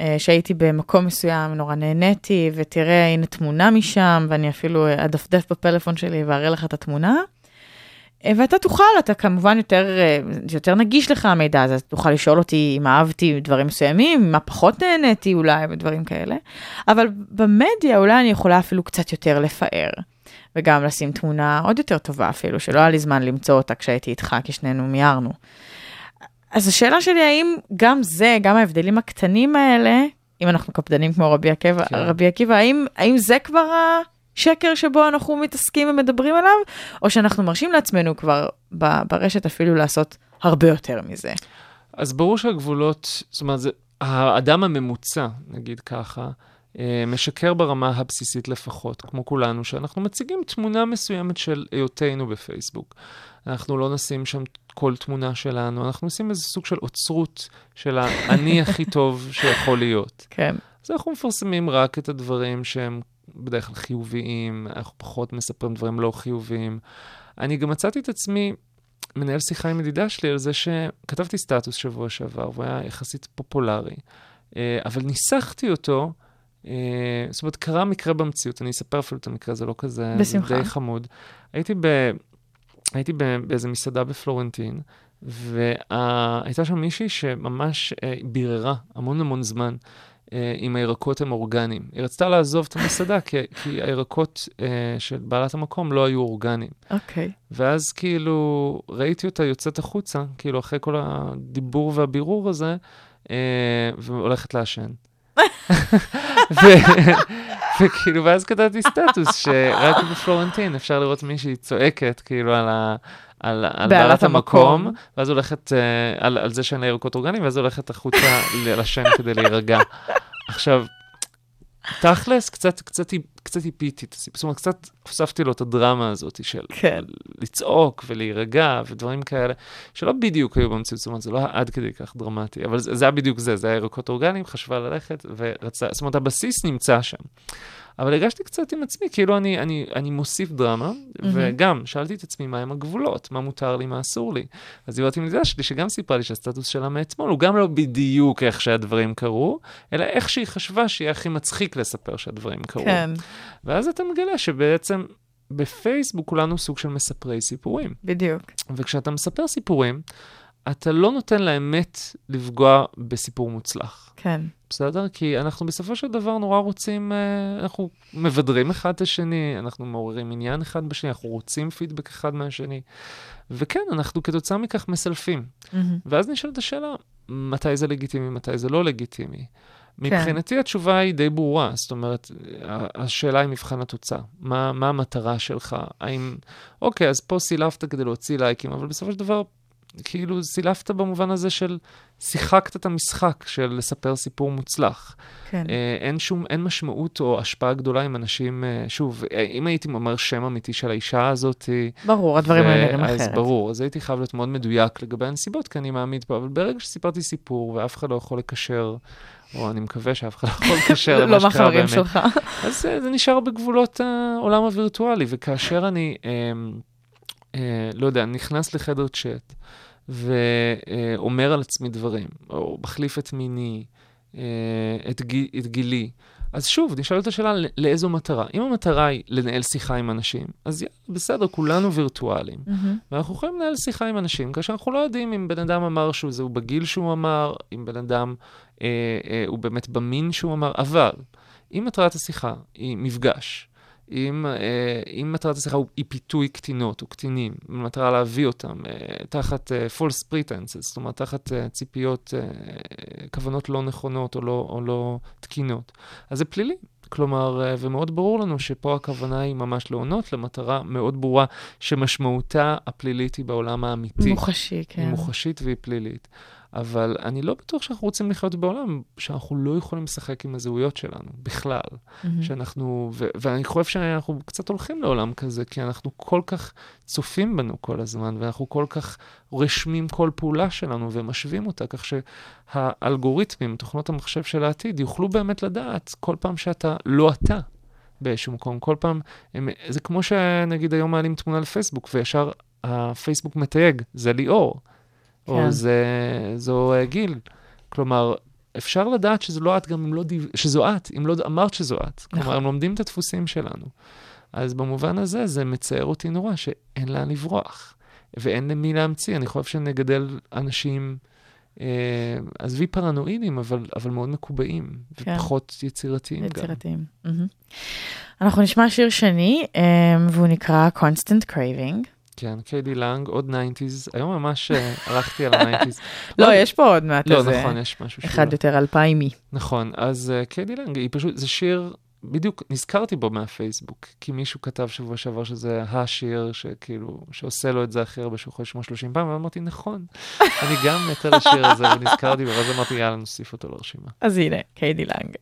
אה, שהייתי במקום מסוים, נורא נהניתי, ותראה, הנה תמונה משם, ואני אפילו אדפדף בפלאפון שלי ואראה לך את התמונה. ואתה תוכל, אתה כמובן יותר, אה, יותר נגיש לך המידע הזה, אז תוכל לשאול אותי אם אהבתי דברים מסוימים, מה פחות נהניתי אולי, ודברים כאלה. אבל במדיה אולי אני יכולה אפילו קצת יותר לפאר. וגם לשים תמונה עוד יותר טובה אפילו, שלא היה לי זמן למצוא אותה כשהייתי איתך, כי שנינו מיהרנו. אז השאלה שלי, האם גם זה, גם ההבדלים הקטנים האלה, אם אנחנו קפדנים כמו רבי עקיבא, כן. רבי עקיבא האם, האם זה כבר השקר שבו אנחנו מתעסקים ומדברים עליו, או שאנחנו מרשים לעצמנו כבר ברשת אפילו לעשות הרבה יותר מזה? אז ברור שהגבולות, זאת אומרת, זה, האדם הממוצע, נגיד ככה, אה, משקר ברמה הבסיסית לפחות, כמו כולנו, שאנחנו מציגים תמונה מסוימת של היותנו בפייסבוק. אנחנו לא נשים שם כל תמונה שלנו, אנחנו עושים איזה סוג של אוצרות של האני הכי טוב שיכול להיות. [LAUGHS] כן. אז אנחנו מפרסמים רק את הדברים שהם בדרך כלל חיוביים, אנחנו פחות מספרים דברים לא חיוביים. אני גם מצאתי את עצמי מנהל שיחה עם ידידה שלי על זה שכתבתי סטטוס שבוע שעבר, והוא היה יחסית פופולרי, אה, אבל ניסחתי אותו, אה, זאת אומרת, קרה מקרה במציאות, אני אספר אפילו את המקרה, זה לא כזה, בשמחה. די חמוד. הייתי, ב, הייתי באיזה מסעדה בפלורנטין, והייתה שם מישהי שממש אה, ביררה המון המון זמן. אה, אם הירקות הם אורגניים. היא רצתה לעזוב את המסעדה, [LAUGHS] כי, כי הירקות אה, של בעלת המקום לא היו אורגניים. אוקיי. ואז כאילו ראיתי אותה יוצאת החוצה, כאילו אחרי כל הדיבור והבירור הזה, אה, והולכת לעשן. [LAUGHS] וכאילו, ואז כתבתי סטטוס שרק בפלורנטין אפשר לראות מישהי צועקת, כאילו, על ה... על, על בעלת המקום, המקום. ואז הולכת, uh, על, על זה שאין לה ירקות אורגניים, ואז הולכת החוצה [LAUGHS] לשן כדי להירגע. עכשיו, תכלס, קצת, קצת, קצת איפיתי את הסיפור, זאת אומרת, קצת הוספתי לו את הדרמה הזאת של כן. לצעוק ולהירגע ודברים כאלה, שלא בדיוק היו במציאות, זאת אומרת, זה לא היה עד כדי כך דרמטי, אבל זה, זה היה בדיוק זה, זה היה ירקות אורגניים, חשבה ללכת ורצה, זאת אומרת, הבסיס נמצא שם. אבל הרגשתי קצת עם עצמי, כאילו אני, אני, אני מוסיף דרמה, וגם שאלתי את עצמי מהם הגבולות, מה מותר לי, מה אסור לי. אז דיברתי עם ידידה שלי, שגם סיפרה לי שהסטטוס שלה מאתמול הוא גם לא בדיוק איך שהדברים קרו, אלא איך שהיא חשבה שיהיה הכי מצחיק לספר שהדברים קרו. כן, ואז אתה מגלה שבעצם בפייסבוק כולנו סוג של מספרי סיפורים. בדיוק. וכשאתה מספר סיפורים, אתה לא נותן לאמת לפגוע בסיפור מוצלח. כן. בסדר? כי אנחנו בסופו של דבר נורא רוצים, אה, אנחנו מבדרים אחד את השני, אנחנו מעוררים עניין אחד בשני, אנחנו רוצים פידבק אחד מהשני. וכן, אנחנו כתוצאה מכך מסלפים. מהמם. ואז נשאלת השאלה, מתי זה לגיטימי, מתי זה לא לגיטימי. מבחינתי התשובה היא די ברורה, זאת אומרת, השאלה היא מבחן התוצאה. מה, מה המטרה שלך? האם, אוקיי, אז פה סילפת כדי להוציא לייקים, אבל בסופו של דבר, כאילו סילפת במובן הזה של שיחקת את המשחק של לספר סיפור מוצלח. כן. אה, אין שום, אין משמעות או השפעה גדולה עם אנשים, אה, שוב, אה, אם הייתי אומר שם אמיתי של האישה הזאת, ברור, הדברים האלה נראים אז אחרת. ברור, אז הייתי חייב להיות מאוד מדויק לגבי הנסיבות, כי אני מעמיד פה, אבל ברגע שסיפרתי סיפור ואף אחד לא יכול לקשר, או אני מקווה שאף אחד לא יכול [LAUGHS] לקשר למה לא שקרה מהחברים באמת, שלך. אז זה נשאר בגבולות העולם הווירטואלי, וכאשר אני, אה, אה, לא יודע, נכנס לחדר צ'אט ואומר על עצמי דברים, או מחליף את מיני, אה, את, גיל, את גילי, אז שוב, נשאלת השאלה לא- לאיזו מטרה. אם המטרה היא לנהל שיחה עם אנשים, אז יאללה, בסדר, כולנו וירטואלים. מהמם. ואנחנו יכולים לנהל שיחה עם אנשים, כאשר אנחנו לא יודעים אם בן אדם אמר שהוא זהו בגיל שהוא אמר, אם בן אדם אה, אה, הוא באמת במין שהוא אמר, אבל אם מטרת השיחה היא מפגש, אם, אה, אם מטרת השיחה היא פיתוי קטינות או קטינים, במטרה להביא אותם אה, תחת אה, false pretenses, זאת אומרת, תחת ציפיות, כוונות לא נכונות או לא, או לא תקינות, אז זה פלילי. כלומר, ומאוד ברור לנו שפה הכוונה היא ממש לעונות למטרה מאוד ברורה, שמשמעותה הפלילית היא בעולם האמיתי. מוחשי, כן. היא מוחשית והיא פלילית. אבל אני לא בטוח שאנחנו רוצים לחיות בעולם שאנחנו לא יכולים לשחק עם הזהויות שלנו, בכלל. מהמם. שאנחנו, ו- ואני חושב שאנחנו קצת הולכים לעולם כזה, כי אנחנו כל כך צופים בנו כל הזמן, ואנחנו כל כך רשמים כל פעולה שלנו ומשווים אותה, כך שהאלגוריתמים, תוכנות המחשב של העתיד, יוכלו באמת לדעת כל פעם שאתה לא אתה באיזשהו מקום. כל פעם, הם, זה כמו שנגיד היום מעלים תמונה לפייסבוק, וישר הפייסבוק מתייג, זה ליאור, כן. או זה, זו אה, גיל. כלומר, אפשר לדעת שזו לא את גם אם לא דיו... שזו את, אם לא אמרת שזו את. נכון. כלומר, הם לומדים את הדפוסים שלנו. אז במובן הזה, זה מצער אותי נורא, שאין לאן לברוח, ואין למי להמציא. אני חושב שנגדל אנשים, אה, עזבי פרנואידים, אבל, אבל מאוד מקובעים, כן. ופחות יצירתיים גם. יצירתיים. מהמם. אנחנו נשמע שיר שני, אמ, והוא נקרא Constant Craving. כן, קיידי לנג, עוד 90's. היום ממש אה, הלכתי על ה-90's. [LAUGHS] לא, יש פה עוד מעט לא, איזה נכון, יש משהו שהוא... אחד יותר אלפיימי. נכון, אז uh, קיידי לנג, היא פשוט, זה שיר, בדיוק נזכרתי בו מהפייסבוק, כי מישהו כתב שבוע שעבר שזה השיר שכאילו, שעושה לו את זה הכי הרבה שהוא יכול לשמוע 30 פעם, ואמרתי, נכון, אני גם מת על השיר הזה, ונזכרתי בו, ואז אמרתי, יאללה, נוסיף אותו לרשימה. אז הנה, קיידי לנג.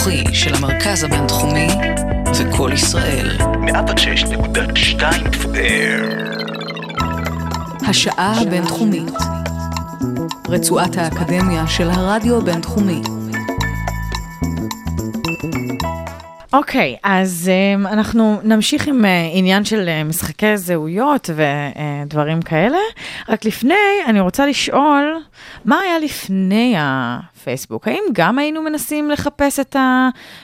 החינוכי של המרכז הבינתחומי וקול ישראל. 106.2 FM. השעה הבינתחומית, רצועת האקדמיה של הרדיו הבינתחומי. אוקיי, אז um, אנחנו נמשיך עם uh, עניין של uh, משחקי זהויות ודברים כאלה. רק לפני, אני רוצה לשאול, מה היה לפני הפייסבוק? האם גם היינו מנסים לחפש את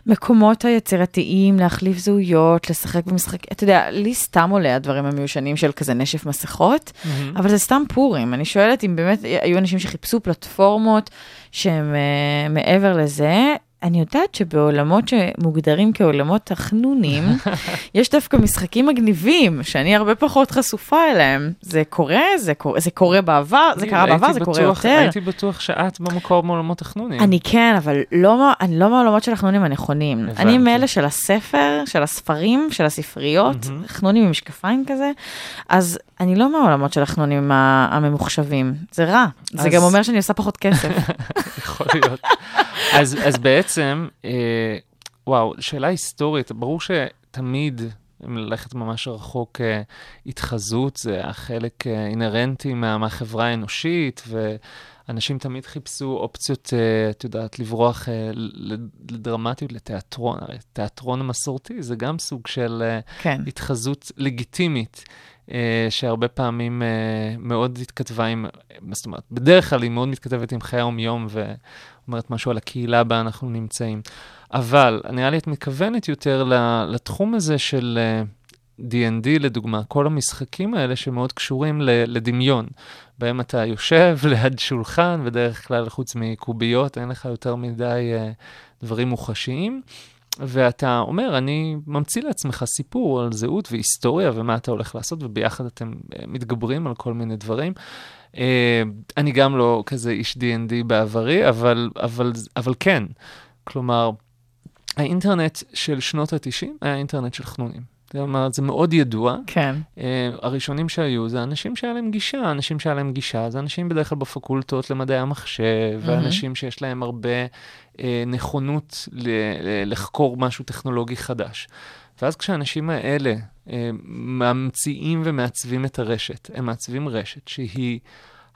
המקומות היצירתיים, להחליף זהויות, לשחק במשחק, אתה יודע, לי סתם עולה הדברים המיושנים של כזה נשף מסכות, אבל זה סתם פורים. אני שואלת אם באמת היו אנשים שחיפשו פלטפורמות שהן uh, מעבר לזה. אני יודעת שבעולמות שמוגדרים כעולמות החנונים, [LAUGHS] יש דווקא משחקים מגניבים, שאני הרבה פחות חשופה אליהם. זה קורה, זה קורה, זה קורה בעבר, זה קרה בעבר, זה קורה יותר. הייתי בטוח שאת במקור מעולמות החנונים. אני כן, אבל לא, אני לא מהעולמות של החנונים הנכונים. הבנתי. אני מאלה של הספר, של הספרים, של הספריות, חנונים עם משקפיים כזה, אז אני לא מהעולמות של החנונים הממוחשבים. זה רע. זה אז- גם אומר שאני עושה פחות כסף. [LAUGHS] יכול להיות. אז, אז בעצם, אה, וואו, שאלה היסטורית, ברור שתמיד, אם ללכת ממש רחוק, אה, התחזות זה החלק אה, אינהרנטי מה, מהחברה האנושית, ואנשים תמיד חיפשו אופציות, אה, את יודעת, לברוח אה, לדרמטיות, לתיאטרון. הרי תיאטרון המסורתי זה גם סוג של אה, כן. התחזות לגיטימית. אה, שהרבה פעמים אה, מאוד התכתבה עם, זאת אומרת, בדרך כלל היא מאוד מתכתבת עם חיי היום-יום ואומרת משהו על הקהילה בה אנחנו נמצאים. אבל נראה לי את מכוונת יותר לתחום הזה של אה, D&D לדוגמה, כל המשחקים האלה שמאוד קשורים לדמיון, בהם אתה יושב [LAUGHS] ליד שולחן, בדרך כלל חוץ מקוביות אין לך יותר מדי אה, דברים מוחשיים. ואתה אומר, אני ממציא לעצמך סיפור על זהות והיסטוריה ומה אתה הולך לעשות, וביחד אתם אה, מתגברים על כל מיני דברים. אה, אני גם לא כזה איש D&D בעברי, אבל, אבל, אבל כן. כלומר, האינטרנט של שנות ה-90 היה אינטרנט של חנונים. אומרת, זה מאוד ידוע. כן. Uh, הראשונים שהיו זה אנשים שהיה להם גישה, אנשים שהיה להם גישה זה אנשים בדרך כלל בפקולטות למדעי המחשב, מהמם. ואנשים שיש להם הרבה uh, נכונות ל- לחקור משהו טכנולוגי חדש. ואז כשהאנשים האלה uh, ממציאים ומעצבים את הרשת, הם מעצבים רשת שהיא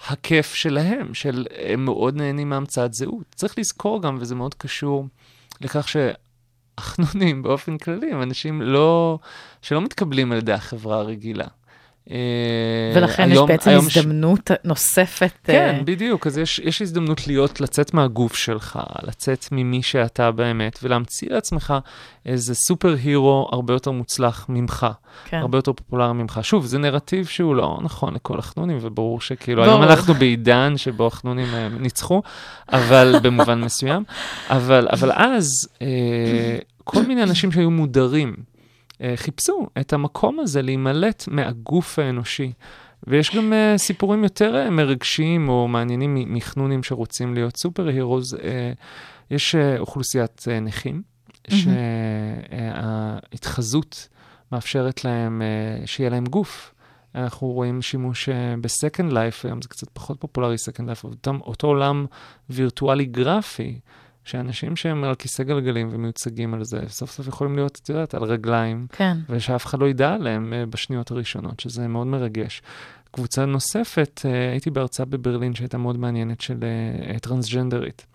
הכיף שלהם, של הם מאוד נהנים מהמצאת זהות. צריך לזכור גם, וזה מאוד קשור לכך ש... החנונים באופן כללי הם אנשים לא, שלא מתקבלים על ידי החברה הרגילה. אה, ולכן יש היום- בעצם היום ש- הזדמנות נוספת. כן, אה, בדיוק, אז יש, יש הזדמנות להיות, לצאת מהגוף שלך, לצאת ממי שאתה באמת, ולהמציא לעצמך איזה סופר הירו הרבה יותר מוצלח ממך, כן. הרבה יותר פופולרי ממך. שוב, זה נרטיב שהוא לא נכון לכל החנונים, וברור שכאילו, ברור. היום אנחנו בעידן שבו החנונים אה, ניצחו, אבל במובן מסוים. אבל, אבל אז, אה, כל מיני אנשים שהיו מודרים, אה, חיפשו את המקום הזה להימלט מהגוף האנושי. ויש גם אה, סיפורים יותר אה, מרגשים או מעניינים מחנונים שרוצים להיות super heroes. אה, יש אה, אוכלוסיית אה, נכים, שההתחזות מאפשרת להם אה, שיהיה להם גוף. אנחנו רואים שימוש ב Second Life, היום זה קצת פחות פופולרי Second Life, אותו עולם וירטואלי גרפי, שאנשים שהם על כיסא גלגלים ומיוצגים על זה, סוף סוף יכולים להיות, את יודעת, על רגליים, כן. ושאף אחד לא ידע עליהם אה, בשניות הראשונות, שזה מאוד מרגש. קבוצה נוספת, אה, הייתי בהרצאה בברלין שהייתה מאוד מעניינת של אה, טרנסג'נדרית,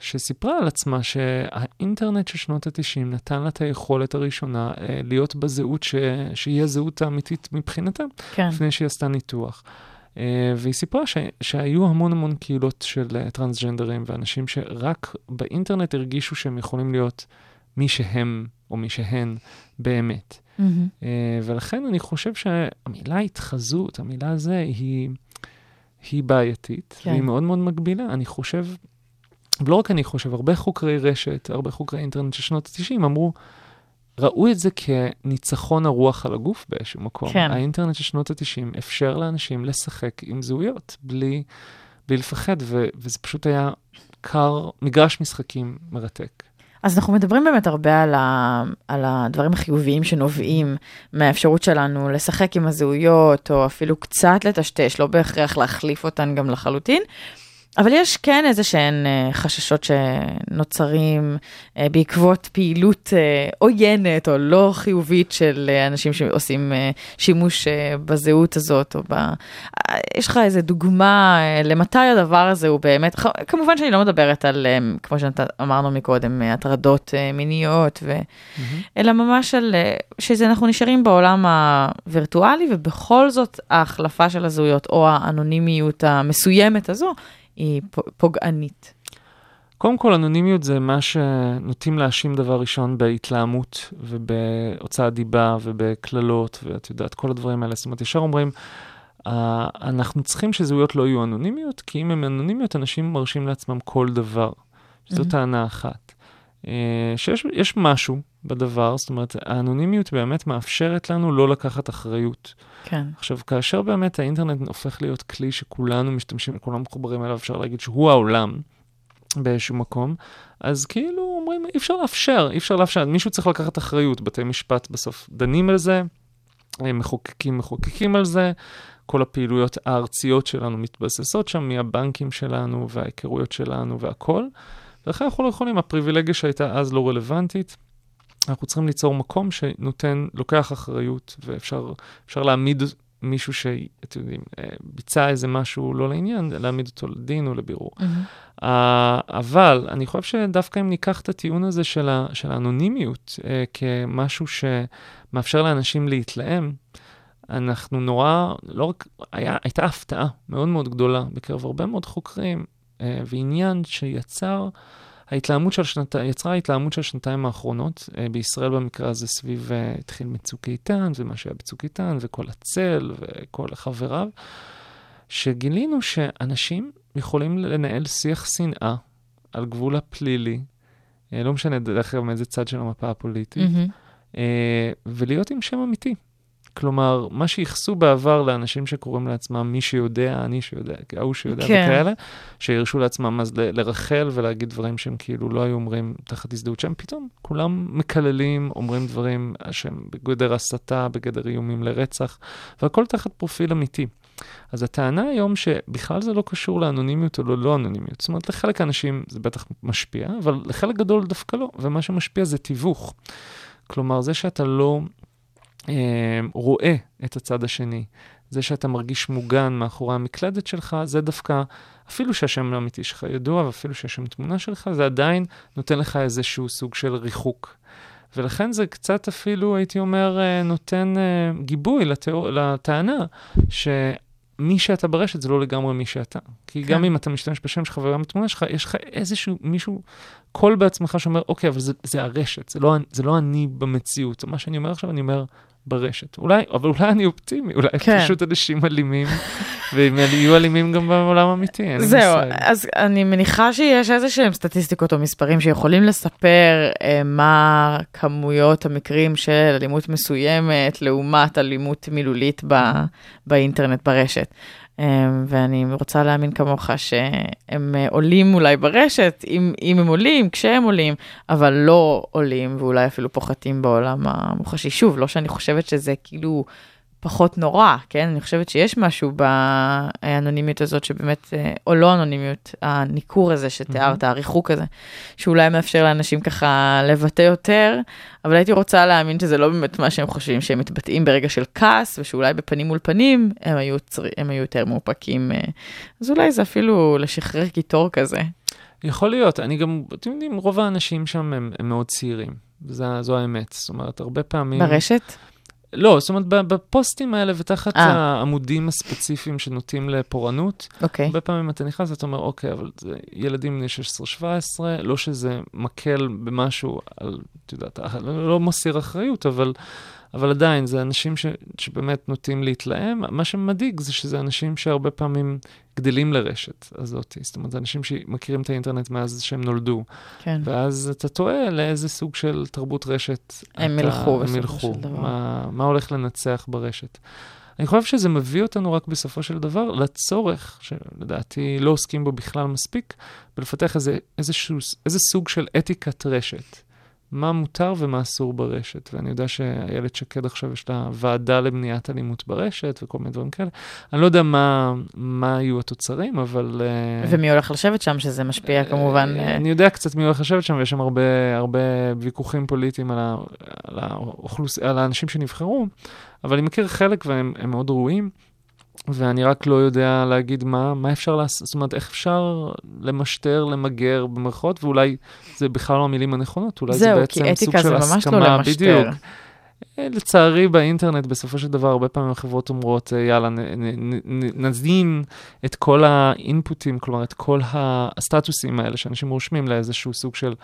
שסיפרה על עצמה שהאינטרנט של שנות ה-90 נתן לה את היכולת הראשונה להיות בזהות ש... שהיא הזהות האמיתית מבחינתה, כן. לפני שהיא עשתה ניתוח. Uh, והיא סיפרה ש... שהיו המון המון קהילות של uh, טרנסג'נדרים ואנשים שרק באינטרנט הרגישו שהם יכולים להיות מי שהם או מי שהן באמת. מהמם. Uh, ולכן אני חושב שהמילה התחזות, המילה הזה, היא, היא בעייתית. כן. והיא מאוד מאוד מגבילה. אני חושב, ולא רק אני חושב, הרבה חוקרי רשת, הרבה חוקרי אינטרנט של שנות ה-90 אמרו, ראו את זה כניצחון הרוח על הגוף באיזשהו מקום. כן. האינטרנט של שנות ה-90 אפשר לאנשים לשחק עם זהויות בלי, בלי לפחד, ו- וזה פשוט היה קר, מגרש משחקים מרתק. אז אנחנו מדברים באמת הרבה על, ה, על הדברים החיוביים שנובעים מהאפשרות שלנו לשחק עם הזהויות, או אפילו קצת לטשטש, לא בהכרח להחליף אותן גם לחלוטין. אבל יש כן איזה שהן אה, חששות שנוצרים אה, בעקבות פעילות אה, עוינת או לא חיובית של אנשים שעושים שימוש בזהות הזאת, או ב... יש לך איזה דוגמה למתי הדבר הזה הוא באמת, כמובן שאני לא מדברת על, כמו שאמרנו מקודם, הטרדות מיניות, ו... אלא ממש על שאנחנו נשארים בעולם הווירטואלי, ובכל זאת ההחלפה של הזהויות או האנונימיות המסוימת הזו, היא פוגענית. קודם כל, אנונימיות זה מה שנוטים להאשים דבר ראשון בהתלהמות ובהוצאת דיבה ובקללות, ואת יודעת, כל הדברים האלה. זאת אומרת, ישר אומרים, "אה, אנחנו צריכים שזהויות לא יהיו אנונימיות, כי אם הן אנונימיות, אנשים מרשים לעצמם כל דבר. שזו מהמם. טענה אחת. אה, שיש יש משהו בדבר, זאת אומרת, האנונימיות באמת מאפשרת לנו לא לקחת אחריות. כן. עכשיו, כאשר באמת האינטרנט הופך להיות כלי שכולנו משתמשים, כולם מחוברים אליו, אפשר להגיד שהוא העולם באיזשהו מקום, אז כאילו אומרים, אי אפשר לאפשר, אי אפשר לאפשר, מישהו צריך לקחת אחריות, בתי משפט בסוף דנים על זה, אה, מחוקקים מחוקקים על זה, כל הפעילויות הארציות שלנו מתבססות שם, מהבנקים שלנו וההיכרויות שלנו והכל. ולכן אנחנו לא יכולים, הפריבילגיה שהייתה אז לא רלוונטית. אנחנו צריכים ליצור מקום שנותן, לוקח אחריות, ואפשר אפשר להעמיד מישהו שאתם יודעים, אה, ביצע איזה משהו לא לעניין, להעמיד אותו לדין או לבירור. מהמם. Uh, אבל אני חושב שדווקא אם ניקח את הטיעון הזה של, ה, של האנונימיות uh, כמשהו שמאפשר לאנשים להתלהם, אנחנו נורא, לא רק, היה, הייתה הפתעה מאוד מאוד גדולה בקרב הרבה מאוד חוקרים, ועניין שיצר ההתלהמות של שנת, יצרה ההתלהמות של השנתיים האחרונות, uh, בישראל במקרה הזה סביב, uh, התחיל מצוק איתן, ומה שהיה בצוק איתן, וכל הצל, וכל חבריו, שגילינו שאנשים יכולים לנהל שיח שנאה על גבול הפלילי, אה, לא משנה דרך אגב מאיזה צד של המפה הפוליטית. אה, ולהיות עם שם אמיתי. כלומר, מה שייחסו בעבר לאנשים שקוראים לעצמם מי שיודע, אני שיודע, ההוא שיודע כן. וכאלה, שהרשו לעצמם אז ל- לרחל ולהגיד דברים שהם כאילו לא היו אומרים תחת הזדהות שהם פתאום כולם מקללים, אומרים דברים שהם בגדר הסתה, בגדר איומים לרצח, והכל תחת פרופיל אמיתי. אז הטענה היום שבכלל זה לא קשור לאנונימיות או לא, לא אנונימיות. זאת אומרת, לחלק האנשים זה בטח משפיע, אבל לחלק גדול דווקא לא, ומה שמשפיע זה תיווך. כלומר, זה שאתה לא רואה את הצד השני, זה שאתה מרגיש מוגן מאחורי המקלדת שלך, זה דווקא, אפילו שהשם האמיתי שלך ידוע, ואפילו שהשם תמונה שלך, זה עדיין נותן לך איזשהו סוג של ריחוק. ולכן זה קצת אפילו, הייתי אומר, אה, נותן אה, גיבוי לתיאור, לטענה שמי שאתה ברשת זה לא לגמרי מי שאתה. כי כן. גם אם אתה משתמש בשם שלך וגם בתמונה שלך, יש לך איזשהו מישהו, קול בעצמך שאומר, אוקיי, אבל זה, זה הרשת, זה לא, זה לא אני במציאות. מה שאני אומר עכשיו, אני אומר ברשת. אולי, אבל אולי אני אופטימי, אולי כן. פשוט אנשים אלימים, והם יהיו אלימים גם בעולם האמיתי, אין לי זהו, מושג. אז אני מניחה שיש איזה שהם סטטיסטיקות או מספרים שיכולים לספר אה, מה כמויות המקרים של אלימות מסוימת לעומת אלימות מילולית ב, באינטרנט, ברשת. אה, ואני רוצה להאמין כמוך שהם אה, עולים אולי ברשת, אם, אם הם עולים, כשהם עולים, אבל לא עולים ואולי אפילו פוחתים בעולם המוחשי. שוב, לא שאני חושבת שזה כאילו פחות נורא, כן? אני חושבת שיש משהו באנונימיות הזאת שבאמת, אה, או לא אנונימיות, הניכור הזה שתיארת, הריחוק הזה, שאולי מאפשר לאנשים ככה לבטא יותר, אבל הייתי רוצה להאמין שזה לא באמת מה שהם חושבים, שהם מתבטאים ברגע של כעס, ושאולי בפנים מול פנים הם היו, צר... הם היו יותר מאופקים. אה, אז אולי זה אפילו לשחרר קיטור כזה. יכול להיות, אני גם, אתם יודעים, רוב האנשים שם הם, הם מאוד צעירים, זו, זו האמת. זאת אומרת, הרבה פעמים... ברשת? לא, זאת אומרת, בפוסטים האלה ותחת אה. העמודים הספציפיים שנוטים לפורענות, אוקיי. הרבה פעמים אתה נכנס ואתה אומר, אוקיי, אבל זה ילדים בני 16-17, לא שזה מקל במשהו על, את יודעת, לא לא מסיר אחריות, אבל, אבל עדיין, זה אנשים ש, שבאמת נוטים להתלהם. מה שמדאיג זה שזה אנשים שהרבה פעמים גדלים לרשת הזאת. זאת אומרת, זה אנשים שמכירים את האינטרנט מאז שהם נולדו. כן. ואז אתה תוהה לאיזה סוג של תרבות רשת הם ילכו הם בסופו ילכו, של דבר. מה, מה הולך לנצח ברשת. אני חושב שזה מביא אותנו רק בסופו של דבר לצורך, שלדעתי לא עוסקים בו בכלל מספיק, בלפתח איזה, איזשהו, איזה סוג של אתיקת רשת. מה מותר ומה אסור ברשת. ואני יודע שאיילת שקד עכשיו יש לה ועדה למניעת אלימות ברשת וכל מיני דברים כאלה. אני לא יודע מה, מה יהיו התוצרים, אבל... אה, ומי הולך לשבת שם, שזה משפיע כמובן. אה, אה, אני יודע קצת מי הולך לשבת שם, ויש שם הרבה, הרבה ויכוחים פוליטיים על, ה, על, האוכלוס... על האנשים שנבחרו, אבל אני מכיר חלק והם הם מאוד ראויים. ואני רק לא יודע להגיד מה, מה אפשר לעשות, זאת אומרת, איך אפשר למשטר, למגר במרכאות, ואולי זה בכלל לא המילים הנכונות, אולי זהו, זה כי בעצם סוג אתיקה של זה ממש לא הסכמה, למשטר. אה, לצערי באינטרנט, בסופו של דבר, הרבה פעמים החברות אומרות, אה, יאללה, נ- נ- נ- נזין את כל האינפוטים, כלומר, את כל הסטטוסים האלה שאנשים רושמים לאיזשהו סוג של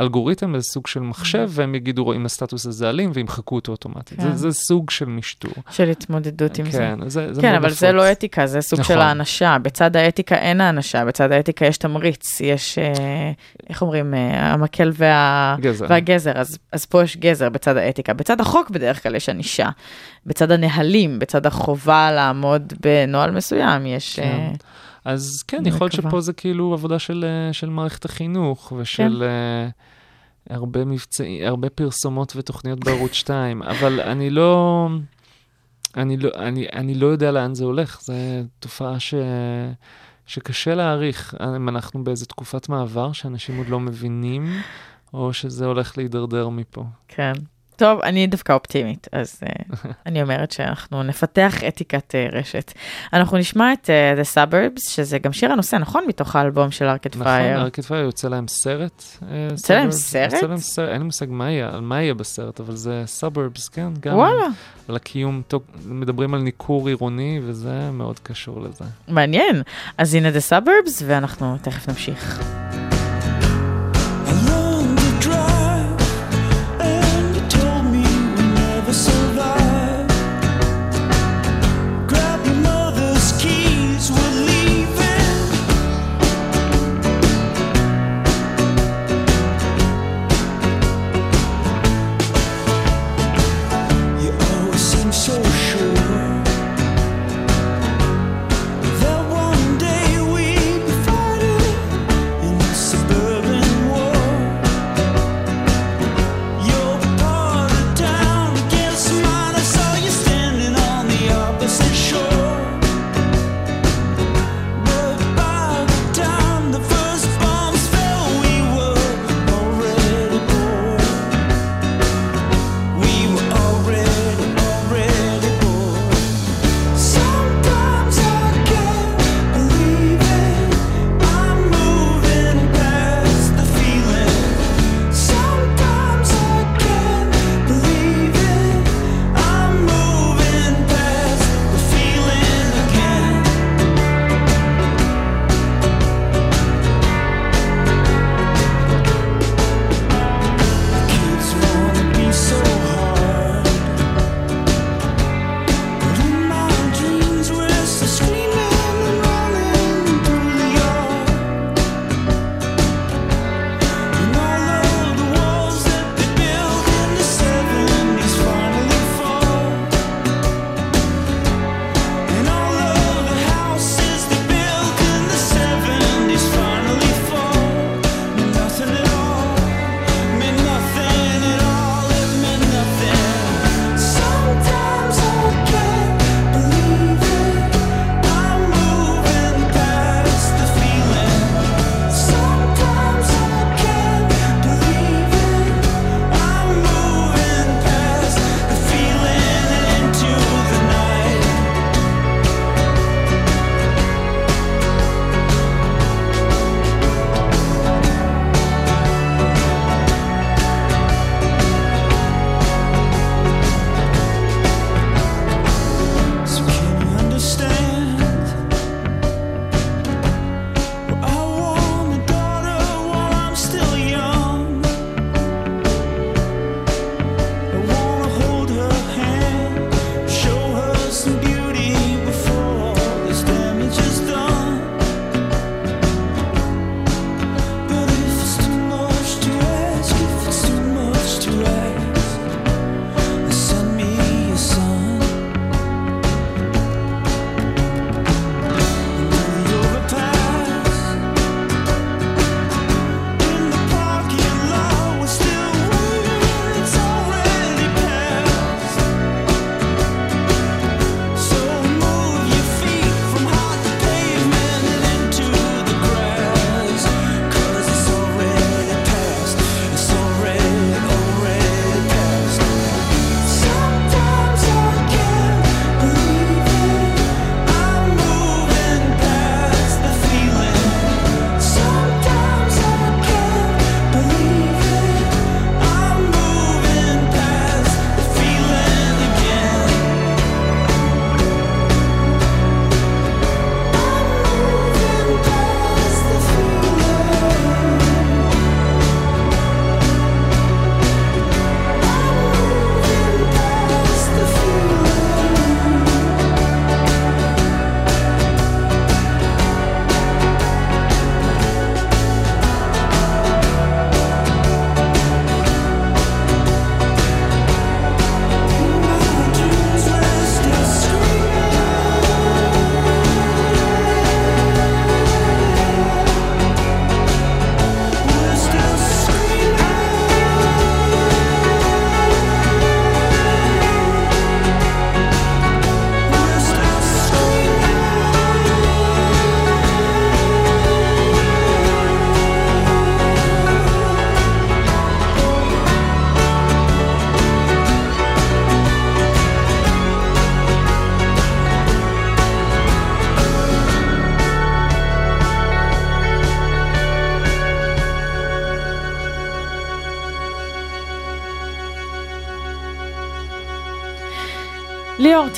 אלגוריתם, איזה סוג של מחשב, והם יגידו אם הסטטוס הזה אלים, וימחקו אותו אוטומטית. כן. זה, זה סוג של משטור. של התמודדות עם זה. כן, זה, זה כן, מאוד אבל זה נפוץ. לא אתיקה, זה סוג של נכון. האנשה. בצד האתיקה אין האנשה, בצד האתיקה יש תמריץ, יש, אה, איך אומרים, המקל וה... גזר. והגזר, אז, אז פה יש גזר בצד האתיקה. בצד החוק בדרך כלל יש ענישה. בצד הנהלים, בצד החובה לעמוד בנוהל מסוים, יש... כן. אה, אז כן, יכול להיות. שפה זה כאילו עבודה של, אה, של מערכת החינוך ושל כן. uh, הרבה מבצעים, הרבה פרסומות ותוכניות בערוץ 2, אבל אני לא, אני לא, אני, אני לא יודע לאן זה הולך, זו תופעה ש, שקשה להעריך אם אנחנו באיזו תקופת מעבר שאנשים עוד לא מבינים, או שזה הולך להידרדר מפה. כן. טוב, אני דווקא אופטימית, אז אה, [LAUGHS] אני אומרת שאנחנו נפתח אתיקת אה, רשת. אנחנו נשמע את אה, The Suburbs, שזה גם שיר הנושא, נכון? מתוך האלבום של ארקד נכון, Fire. Arcade Fire יוצא להם סרט. אה, יוצא להם Suburbs. סרט? יוצא להם סרט, אין לי מושג מה יהיה, בסרט, אבל זה Suburbs, כן, גם. וואלה, על הקיום, מדברים על ניכור עירוני, וזה מאוד קשור לזה. מעניין. אז הנה The Suburbs, ואנחנו תכף נמשיך.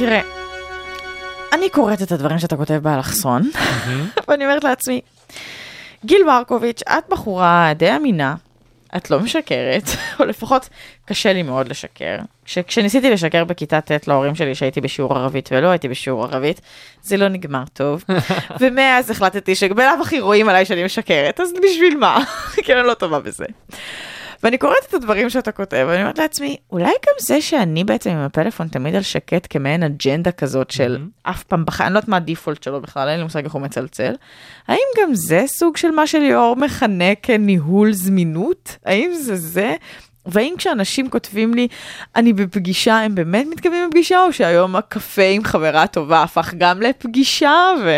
תראה, אני קוראת את הדברים שאתה כותב באלכסון, ואני אומרת לעצמי, גיל מרקוביץ', את בחורה די אמינה, את לא משקרת, [LAUGHS] או לפחות קשה לי מאוד לשקר. כש- כשניסיתי לשקר בכיתה ט' להורים שלי שהייתי בשיעור ערבית ולא הייתי בשיעור ערבית, זה לא נגמר טוב. [LAUGHS] ומאז החלטתי שבלאו הכי רואים עליי שאני משקרת, אז בשביל מה? [LAUGHS] כי אני לא טובה בזה. ואני קוראת את הדברים שאתה כותב, ואני אומרת לעצמי, אולי גם זה שאני בעצם עם הפלאפון תמיד על שקט כמעין אג'נדה כזאת של אף פעם בחיים, אני לא יודעת מה הדיפולט שלו בכלל, אין לי מושג איך הוא מצלצל. האם גם זה סוג של מה שליאור מכנה כניהול זמינות? האם זה זה? והאם כשאנשים כותבים לי, אני בפגישה, הם באמת מתכוונים לפגישה, או שהיום הקפה עם חברה טובה הפך גם לפגישה, ו...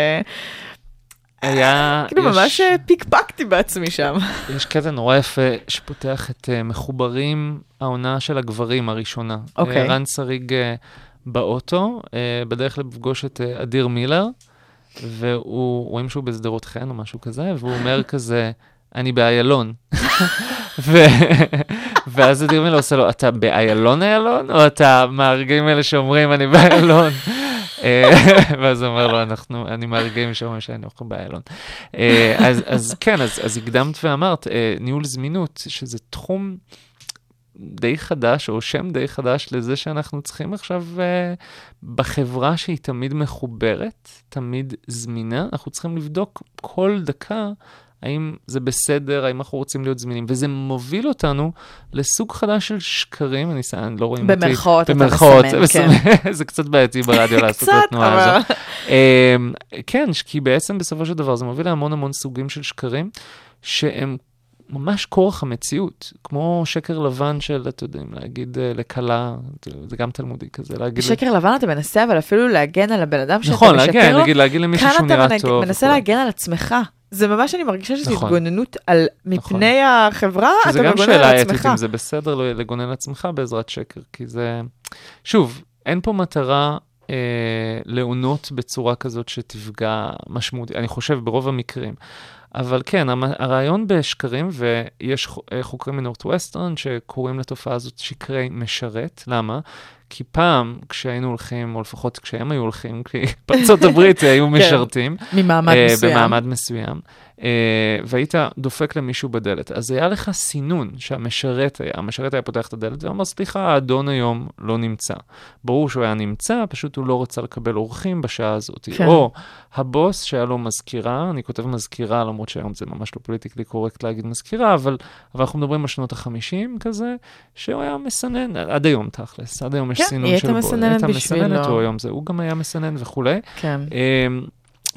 היה... כאילו יש- ממש אה, פיקפקתי בעצמי שם. [LAUGHS] יש קטע נורא יפה שפותח את uh, מחוברים העונה של הגברים הראשונה. אוקיי. Uh, רן שריג uh, באוטו, uh, בדרך לפגוש את uh, אדיר מילר, והוא, רואים שהוא בשדרות חן או משהו כזה, והוא אומר [LAUGHS] כזה, אני באיילון. [LAUGHS] ו... ואז אדיר מילר עושה לו, אתה באיילון איילון, או אתה מהרגעים האלה שאומרים, אני באיילון? אה, [LAUGHS] ואז הוא אומר לו, אנחנו, אני מהרגעים שאומרים שאנחנו באיילון. אה, אז, אז כן, אז, אז הקדמת ואמרת, אה, ניהול זמינות, שזה תחום די חדש, או שם די חדש לזה שאנחנו צריכים עכשיו, בחברה שהיא תמיד מחוברת, תמיד זמינה, אנחנו צריכים לבדוק כל דקה. האם זה בסדר, האם אנחנו רוצים להיות זמינים, וזה מוביל אותנו לסוג חדש של שקרים, אני, אני לא רואים אותי. במרכאות אתה במרכאות, מסמן, מסמן, [LAUGHS] זה קצת בעייתי ברדיו לעשות את קצת, התנועה אבל- הזאת. אמ, כן, כי בעצם בסופו של דבר זה מוביל להמון המון סוגים של שקרים, שהם ממש כורח המציאות, כמו שקר לבן של, אתה יודעים, להגיד אה, לכלה, זה גם תלמודי כזה, להגיד... שקר לבן אתה מנסה, אבל אפילו להגן על הבן אדם שאתה נכון, משקר להגן, לו, נגיד להגיד למישהו שהוא כאן אתה נראה טוב. מנסה וכו'. להגן על עצמך. זה ממש, אני מרגישה שזו נכון. התגוננות על מפני החברה, אתה שזה גם מגונן על שאלה אתית, עצמך. אם זה בסדר לא- לגונן על עצמך בעזרת שקר, כי זה... שוב, אין פה מטרה אה, לעונות בצורה כזאת שתפגע משמעותית, אני חושב ברוב המקרים. אבל כן, הרעיון בשקרים, ויש אה, חוקרים מנורט ווסטרן שקוראים לתופעה הזאת שקרי משרת, למה? כי פעם, כשהיינו הולכים, או לפחות כשהם היו הולכים, כי [LAUGHS] בארצות הברית היו משרתים, ממעמד אה, מסוים. במעמד מסוים, אה, והיית דופק למישהו בדלת, אז היה לך סינון שהמשרת היה, המשרת היה פותח את הדלת ואומר, סליחה, האדון היום לא נמצא. ברור שהוא היה נמצא, פשוט הוא לא רצה לקבל אורחים בשעה הזאת. כן. או הבוס שהיה לו מזכירה, אני כותב מזכירה, למרות שהיום זה ממש לא פוליטיקלי קורקט להגיד מזכירה, אבל, אבל אנחנו מדברים על שנות ה-50 כזה, שהוא היה מסנן, עד היום תכלס, עד היום כן, סינון היא הייתה של בוס. מסננת הייתה בשבילו. מסננת, או היום זה, הוא גם היה מסנן וכולי. כן. אמ,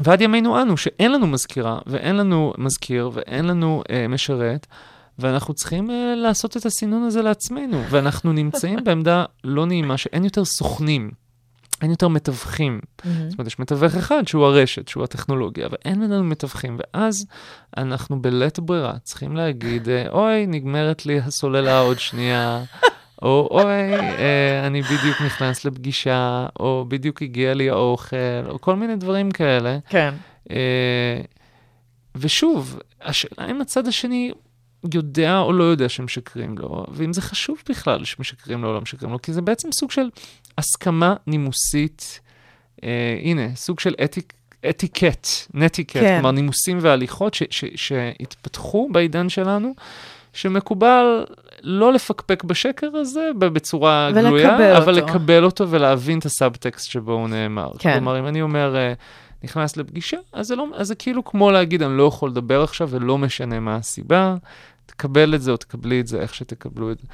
ועד ימינו אנו, שאין לנו מזכירה, ואין לנו מזכיר, ואין לנו אה, משרת, ואנחנו צריכים אה, לעשות את הסינון הזה לעצמנו, ואנחנו נמצאים בעמדה לא נעימה, שאין יותר סוכנים, אין יותר מתווכים. זאת אומרת, יש מתווך אחד שהוא הרשת, שהוא הטכנולוגיה, ואין לנו מתווכים, ואז אנחנו בלית ברירה צריכים להגיד, אה, אוי, נגמרת לי הסוללה עוד שנייה. [LAUGHS] או אוי, אה, אני בדיוק נכנס לפגישה, או בדיוק הגיע לי האוכל, או כל מיני דברים כאלה. כן. אה, ושוב, השאלה אם הצד השני יודע או לא יודע שמשקרים לו, ואם זה חשוב בכלל שמשקרים לו או לא משקרים לו, כי זה בעצם סוג של הסכמה נימוסית, אה, הנה, סוג של אתיק, אתיקט, נטיקט, כן. כן. כלומר נימוסים והליכות ש, ש, שהתפתחו בעידן שלנו, שמקובל לא לפקפק בשקר הזה בצורה ולקבל גלויה, אבל אותו. לקבל אותו ולהבין את הסאבטקסט שבו הוא נאמר. כן. כלומר, אם אני אומר, אה, נכנס לפגישה, אז זה, לא, אז זה כאילו כמו להגיד, אני לא יכול לדבר עכשיו ולא משנה מה הסיבה, תקבל את זה או תקבלי את זה, איך שתקבלו את זה.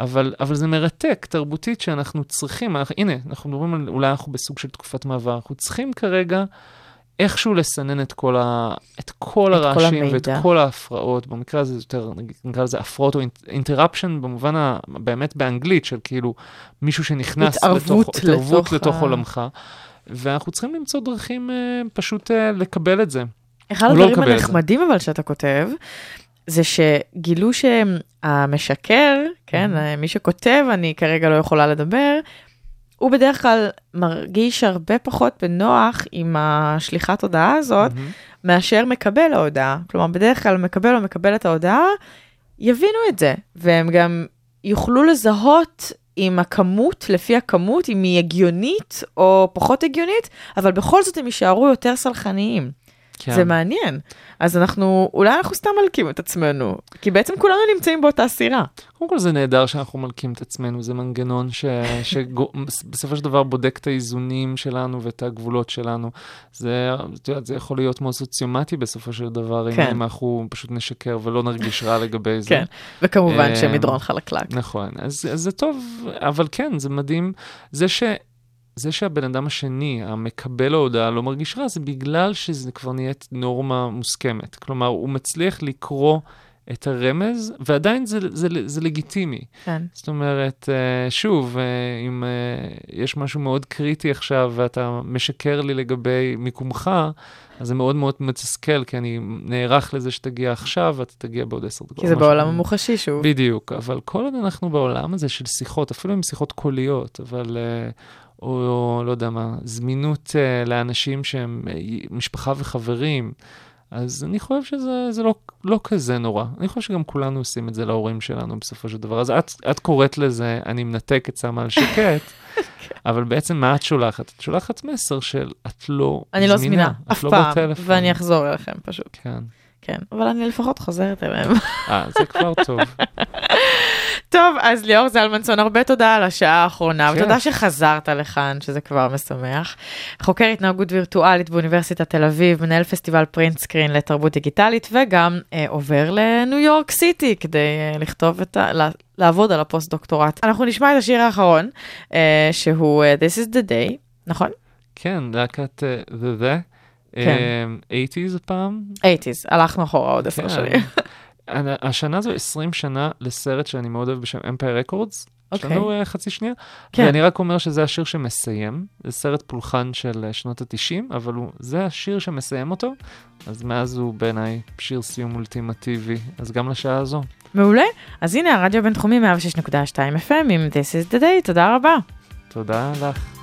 אבל, אבל זה מרתק, תרבותית, שאנחנו צריכים, אנחנו, הנה, אנחנו מדברים על, אולי אנחנו בסוג של תקופת מעבר, אנחנו צריכים כרגע איכשהו לסנן את כל, ה, את כל את כל הרעשים ואת המידע. כל ההפרעות, במקרה הזה זה יותר, נקרא לזה הפרעות או אינטראפשן, במובן ה, באמת באנגלית, של כאילו מישהו שנכנס התערבות לתוך, התערבות לתוך לתוך ה- עולמך, ואנחנו צריכים למצוא דרכים אה, פשוט אה, לקבל את זה. אחד לא הדברים זה. הנחמדים אבל שאתה כותב, זה שגילו שהמשקר, כן, מי שכותב, אני כרגע לא יכולה לדבר, הוא בדרך כלל מרגיש הרבה פחות בנוח עם השליחת הודעה הזאת, מאשר מקבל ההודעה. כלומר, בדרך כלל מקבל או מקבל את ההודעה, יבינו את זה, והם גם יוכלו לזהות אם הכמות, לפי הכמות, אם היא הגיונית או פחות הגיונית, אבל בכל זאת הם יישארו יותר סלחניים. כן. זה מעניין. אז אנחנו, אולי אנחנו סתם מלקים את עצמנו, כי בעצם כולנו נמצאים באותה סירה. קודם כל זה נהדר שאנחנו מלקים את עצמנו, זה מנגנון ש... [LAUGHS] שבסופו של דבר בודק את האיזונים שלנו ואת הגבולות שלנו. זה, את יודעת, זה יכול להיות מאוד סוציומטי בסופו של דבר, כן. אם, אנחנו פשוט נשקר ולא נרגיש רע לגבי זה. כן, וכמובן אה, שמדרון חלקלק. נכון, אז, אז זה טוב, אבל כן, זה מדהים. זה, ש, זה שהבן אדם השני, המקבל ההודעה, לא מרגיש רע, זה בגלל שזה כבר נהיית נורמה מוסכמת. כלומר, הוא מצליח לקרוא את הרמז, ועדיין זה, זה, זה לגיטימי. כן. זאת אומרת, אה, שוב, אה, אם אה, יש משהו מאוד קריטי עכשיו ואתה משקר לי לגבי מיקומך, אז זה מאוד מאוד מתסכל, כי אני נערך לזה שתגיע עכשיו ואתה תגיע בעוד עשר דקות. כי זה בעולם כזה. המוחשי שוב. בדיוק, אבל כל עוד אנחנו בעולם הזה של שיחות, אפילו עם שיחות קוליות, אבל... או, לא יודע מה, זמינות uh, לאנשים שהם uh, משפחה וחברים, אז אני חושב שזה זה לא, לא כזה נורא. אני חושב שגם כולנו עושים את זה להורים שלנו בסופו של דבר. אז את, את קוראת לזה, אני מנתק את שמה על שקט, [LAUGHS] אבל בעצם מה את שולחת? את שולחת מסר של את לא אני לא זמינה, אף לא פעם, בטלפון. ואני אחזור אליכם פשוט. כן. כן, אבל אני לפחות חוזרת אליהם. אה, זה כבר טוב. [LAUGHS] טוב, אז ליאור זלמנסון, הרבה תודה על השעה האחרונה, כן. ותודה שחזרת לכאן, שזה כבר משמח. חוקר התנהגות וירטואלית באוניברסיטת תל אביב, מנהל פסטיבל Print Screen לתרבות דיגיטלית, וגם אה, עובר לניו יורק סיטי כדי אה, לכתוב את ה... לה- לעבוד על הפוסט-דוקטורט. אנחנו נשמע את השיר האחרון, אה, שהוא אה, This is the day, נכון? כן, להקת אה, The. כן. אה, 80's הפעם. 80's, הלכנו אחורה עוד עשר כן. שנים. [LAUGHS] השנה זו 20 שנה לסרט שאני מאוד אוהב בשם Empire Records. יש אוקיי. לנו אה, חצי שנייה. כן. ואני רק אומר שזה השיר שמסיים. זה סרט פולחן של אה, שנות ה-90, אבל הוא, זה השיר שמסיים אותו. אז מאז הוא בעיניי שיר סיום אולטימטיבי. אז גם לשעה הזו. מעולה. אז הנה הרדיו הבינתחומי 106.2 FM עם This is the day, תודה רבה. תודה לך.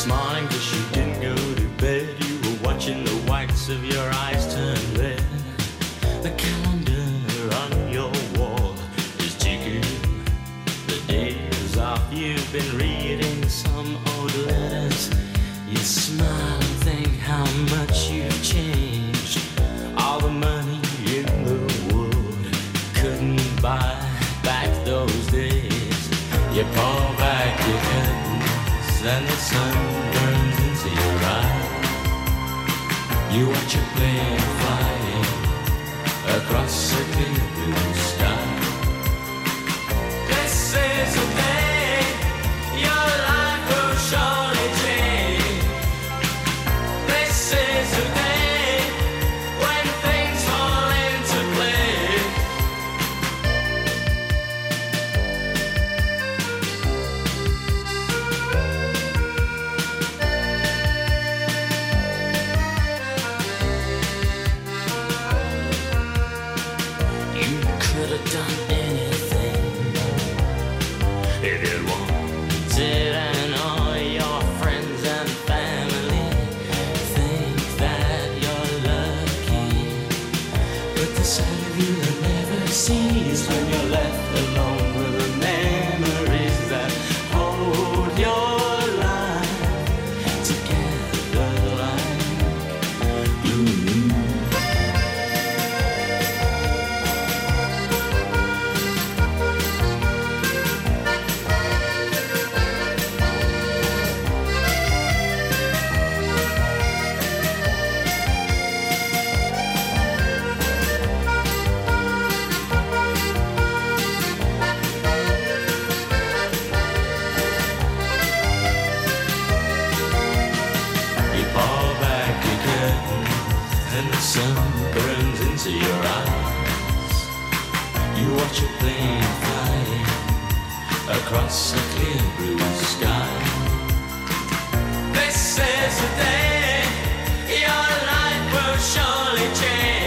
This morning because you didn't go to bed. You were watching the whites of your eyes turn red. The calendar on your wall is ticking. The days off you've been reading some old letters. You smile and think how much you've changed. All the money in the world couldn't buy back those days. You pull back your curtains and the sun You watch it play. Across a clear blue sky. This is the day your life will surely change.